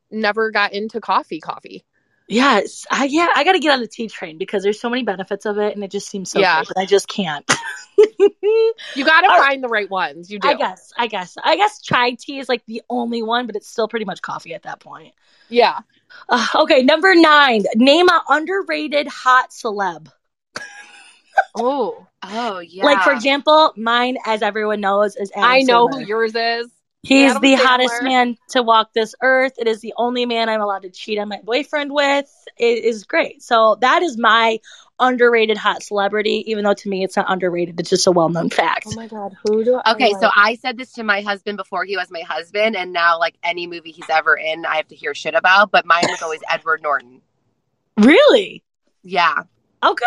Speaker 2: never got into coffee coffee.
Speaker 1: Yes, I yeah, I got to get on the tea train because there's so many benefits of it, and it just seems so
Speaker 2: Yeah.
Speaker 1: good, I just can't. [laughs]
Speaker 2: You got to find the right ones. You do.
Speaker 1: I guess, I guess, I guess chai tea is like the only one, but it's still pretty much coffee at that point.
Speaker 2: Yeah.
Speaker 1: Uh, okay, number nine. Name a underrated hot celeb. [laughs]
Speaker 2: Oh,
Speaker 4: Oh yeah.
Speaker 1: Like for example, mine, as everyone knows, is Adam
Speaker 2: I know
Speaker 1: Sandler.
Speaker 2: who yours is.
Speaker 1: He's
Speaker 2: Adam
Speaker 1: the
Speaker 2: Sandler.
Speaker 1: hottest man to walk this earth. It is the only man I'm allowed to cheat on my boyfriend with. It is great. So that is my underrated hot celebrity, even though to me it's not underrated. It's just a well known fact.
Speaker 2: Oh my god, who do I
Speaker 4: Okay, so? I said this to my husband before he was my husband, and now like any movie he's ever in, I have to hear shit about. But mine was always Edward Norton.
Speaker 1: Really?
Speaker 4: Yeah.
Speaker 1: Okay.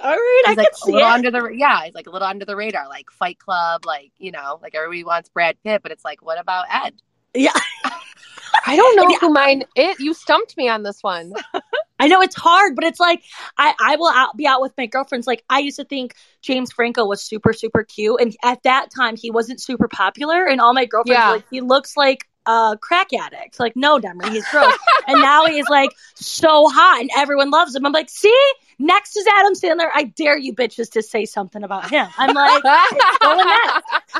Speaker 1: All right. I
Speaker 4: He's like
Speaker 1: can
Speaker 4: a little
Speaker 1: it.
Speaker 4: under the yeah, he's like a little under the radar, like Fight Club, like you know, like everybody wants Brad Pitt, but it's like, what about Ed?
Speaker 2: Yeah, [laughs] I don't know
Speaker 1: Yeah.
Speaker 2: who mine. It you stumped me on this one. [laughs]
Speaker 1: I know it's hard, but it's like I I will out, be out with my girlfriends. Like I used to think James Franco was super super cute, and at that time he wasn't super popular, and all my girlfriends
Speaker 2: Yeah.
Speaker 1: were like he looks like a crack addict. Like no, Demery, he's gross. and now he's like so hot, and everyone loves him. I'm like, see, next is Adam Sandler. I dare you bitches to say something about him. I'm like.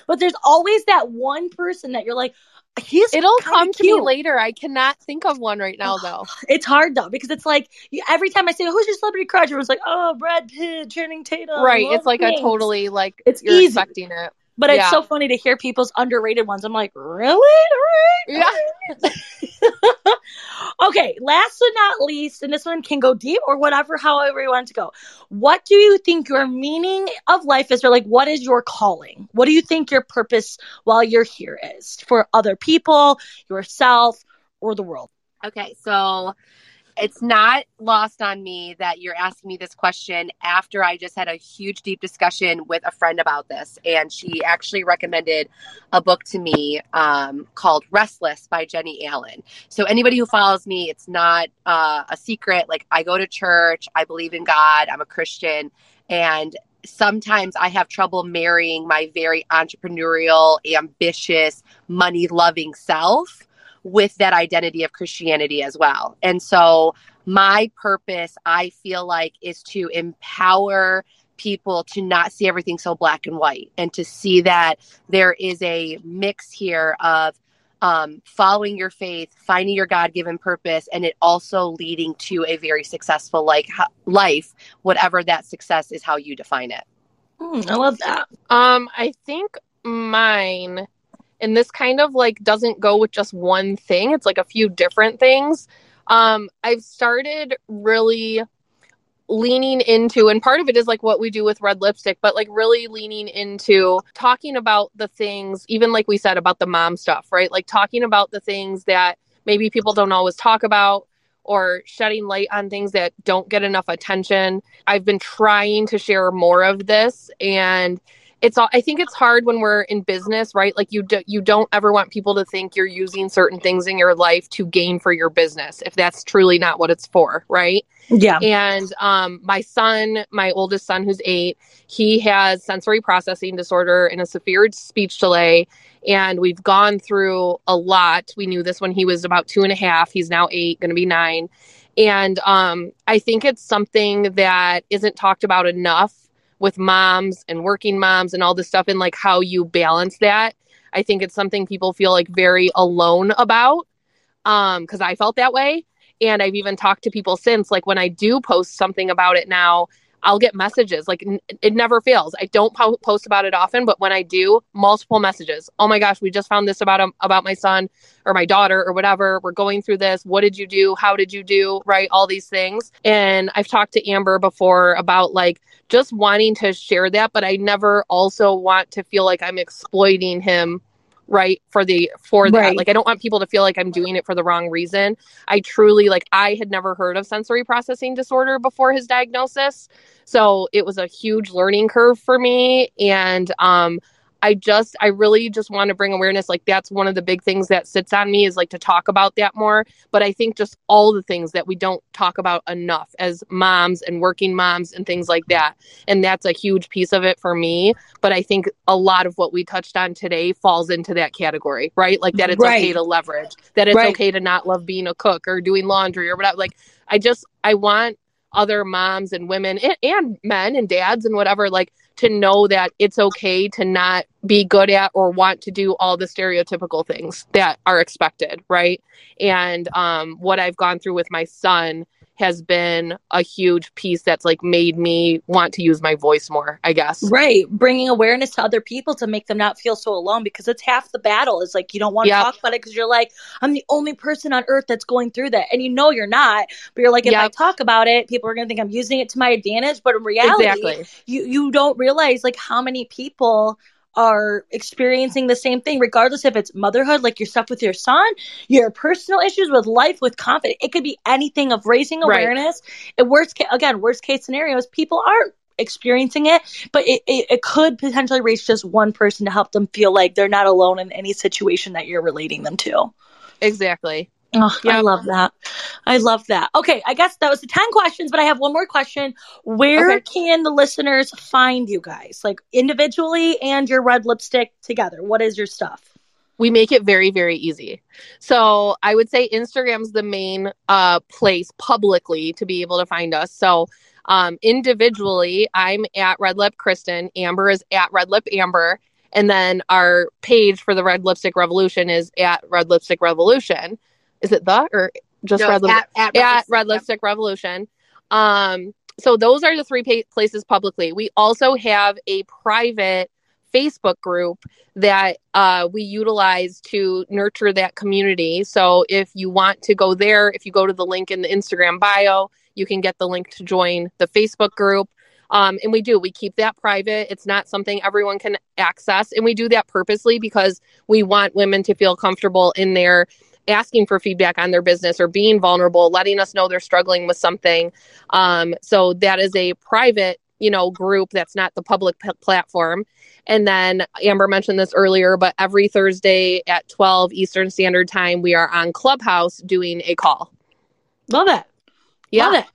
Speaker 1: But there's always that one person that you're like, he's
Speaker 2: It'll come to
Speaker 1: cute.
Speaker 2: me later. I cannot think of one right now though.
Speaker 1: It's hard though because it's like you, every time I say, "Who's your celebrity crush?" Everyone's like, "Oh, Brad Pitt, Channing Tatum."
Speaker 2: right. It's like a totally like
Speaker 1: It's
Speaker 2: you're
Speaker 1: easy.
Speaker 2: expecting it.
Speaker 1: But it's so funny to hear people's underrated ones. I'm like, really?
Speaker 2: Yeah. [laughs]
Speaker 1: okay. Last but not least, and this one can go deep or whatever, however you want it to go. What do you think your meaning of life is, or like, what is your calling? What do you think your purpose while you're here is for other people, yourself, or the world?
Speaker 4: Okay, so it's not lost on me that you're asking me this question after I just had a huge, deep discussion with a friend about this. And she actually recommended a book to me um, called Restless by Jennie Allen. So, anybody who follows me, it's not uh, a secret. Like, I go to church, I believe in God, I'm a Christian. And sometimes I have trouble marrying my very entrepreneurial, ambitious, money loving self with that identity of Christianity as well. And so my purpose, I feel like, is to empower people to not see everything so black and white and to see that there is a mix here of um, following your faith, finding your God given purpose, and it also leading to a very successful like ho- life, whatever that success is, how you define it.
Speaker 1: Hmm, I love that.
Speaker 2: Um, I think mine, and this kind of like doesn't go with just one thing. It's like a few different things. Um, I've started really leaning into, and part of it is like what we do with red lipstick, but like really leaning into talking about the things, even like we said about the mom stuff, right? Like talking about the things that maybe people don't always talk about or shedding light on things that don't get enough attention. I've been trying to share more of this and it's all I think it's hard when we're in business, right? Like you do, you don't ever want people to think you're using certain things in your life to gain for your business if that's truly not what it's for, right?
Speaker 1: Yeah.
Speaker 2: And um, my son, my oldest son, who's eight, he has sensory processing disorder and a severe speech delay. And we've gone through a lot. We knew this when he was about two and a half. He's now eight, going to be nine. And um, I think it's something that isn't talked about enough with moms and working moms and all this stuff and like how you balance that. I think it's something people feel like very alone about. Um, because I felt that way. And I've even talked to people since, like when I do post something about it now, I'll get messages. Like n- it never fails. I don't po- post about it often, but when I do, multiple messages. Oh my gosh, we just found this about um, about my son or my daughter or whatever. We're going through this. What did you do? How did you do? Right? All these things. And I've talked to Amber before about like just wanting to share that, but I never also want to feel like I'm exploiting him right for the for that.
Speaker 1: Right.
Speaker 2: like i don't want people to feel like i'm doing it for the wrong reason. I truly like i had never heard of sensory processing disorder before his diagnosis. So it was a huge learning curve for me. And um i just i really just want to bring awareness like that's one of the big things that sits on me is like to talk about that more. But i think just all the things that we don't talk about enough as moms and working moms and things like that. And that's a huge piece of it for me. But i think a lot of what we touched on today falls into that category right? Like that it's okay to leverage that it's
Speaker 1: Right.
Speaker 2: okay to not love being a cook or doing laundry or whatever. Like i just i want other moms and women and, and men and dads and whatever like to know that it's okay to not be good at or want to do all the stereotypical things that are expected right? And um what i've gone through with my son has been a huge piece that's like made me want to use my voice more i guess
Speaker 1: Right. Bringing awareness to other people to make them not feel so alone because it's half the battle. Is like you don't want to
Speaker 2: Yep.
Speaker 1: talk about it because you're like, I'm the only person on earth that's going through that. And you know you're not. But you're like, if I talk about it, people are going to think I'm using it to my advantage. But in reality,
Speaker 2: exactly
Speaker 1: you, you don't realize like how many people are experiencing the same thing, regardless if it's motherhood, like your stuff with your son, your personal issues with life, with confidence. It could be anything of raising
Speaker 2: Right.
Speaker 1: awareness. And worst case, again, worst case scenarios, people aren't experiencing it, but it, it, it could potentially reach just one person to help them feel like they're not alone in any situation that you're relating them to.
Speaker 2: Exactly.
Speaker 1: Oh, I love that. I love that. Okay, I guess that was the 10 questions, but I have one more question. Where
Speaker 2: Okay.
Speaker 1: can the listeners find you guys? Like individually and your red lipstick together? What is your stuff?
Speaker 2: we make it very very easy so i would say instagram's the main uh place publicly to be able to find us so um individually i'm at red lip kristen amber is at red lip amber and then our page for the red lipstick revolution is at red lipstick revolution is it the or just
Speaker 4: No,
Speaker 2: red
Speaker 4: at, at,
Speaker 2: at
Speaker 4: Lipstick,
Speaker 2: Red
Speaker 4: yep.
Speaker 2: Lipstick Revolution. Um, so those are the three pa- places publicly. We also have a private Facebook group that uh, we utilize to nurture that community. So if you want to go there, if you go to the link in the Instagram bio, you can get the link to join the Facebook group. Um, and we do, we keep that private. It's not something everyone can access. And we do that purposely because we want women to feel comfortable in there asking for feedback on their business or being vulnerable, letting us know they're struggling with something. Um, so that is a private, you know, group that's not the public p- platform. And then Amber mentioned this earlier, but every Thursday at 12 Eastern Standard Time, we are on Clubhouse doing a call.
Speaker 1: Love it.
Speaker 2: Yeah.
Speaker 1: Love it.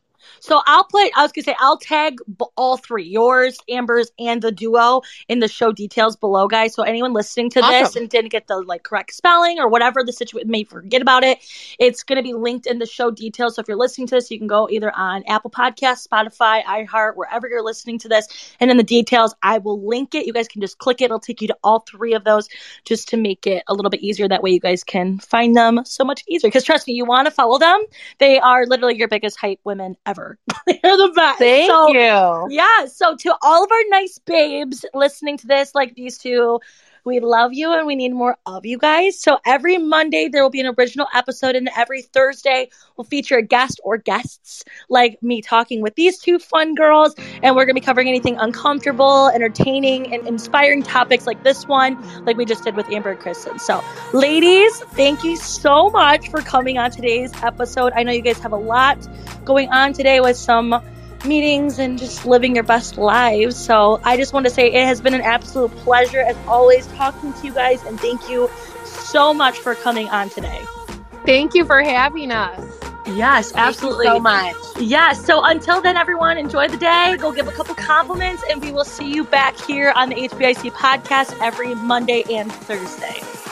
Speaker 1: So I'll put, I was going to say, I'll tag all three, yours, Amber's, and the duo in the show details below, guys. So anyone listening to this and didn't get the like correct spelling or whatever the situation may forget about it, it's going to be linked in the show details. So if you're listening to this, you can go either on Apple Podcasts, Spotify, iHeart, wherever you're listening to this. And in the details, I will link it. You guys can just click it. It'll take you to all three of those just to make it a little bit easier. That way you guys can find them so much easier. Because trust me, you want to follow them. They are literally your biggest hype women ever. [laughs] They're the best.
Speaker 2: Thank
Speaker 1: So,
Speaker 2: you.
Speaker 1: Yeah. So to all of our nice babes listening to this, like these two, we love you and we need more of you guys. So every Monday there will be an original episode, and every Thursday we'll feature a guest or guests like me talking with these two fun girls. And we're gonna be covering anything uncomfortable, entertaining, and inspiring topics like this one, like we just did with Amber and Kristen. So, ladies, thank you so much for coming on today's episode. I know you guys have a lot going on today with some meetings and just living your best lives. So I just want to say it has been an absolute pleasure as always talking to you guys and thank you so much for coming on today.
Speaker 2: Thank you for having us.
Speaker 1: Yes, absolutely.
Speaker 4: Thank you so much.
Speaker 1: Yes. So until then, everyone, enjoy the day. Go give a couple compliments, and we will see you back here on the HBIC podcast every Monday and Thursday.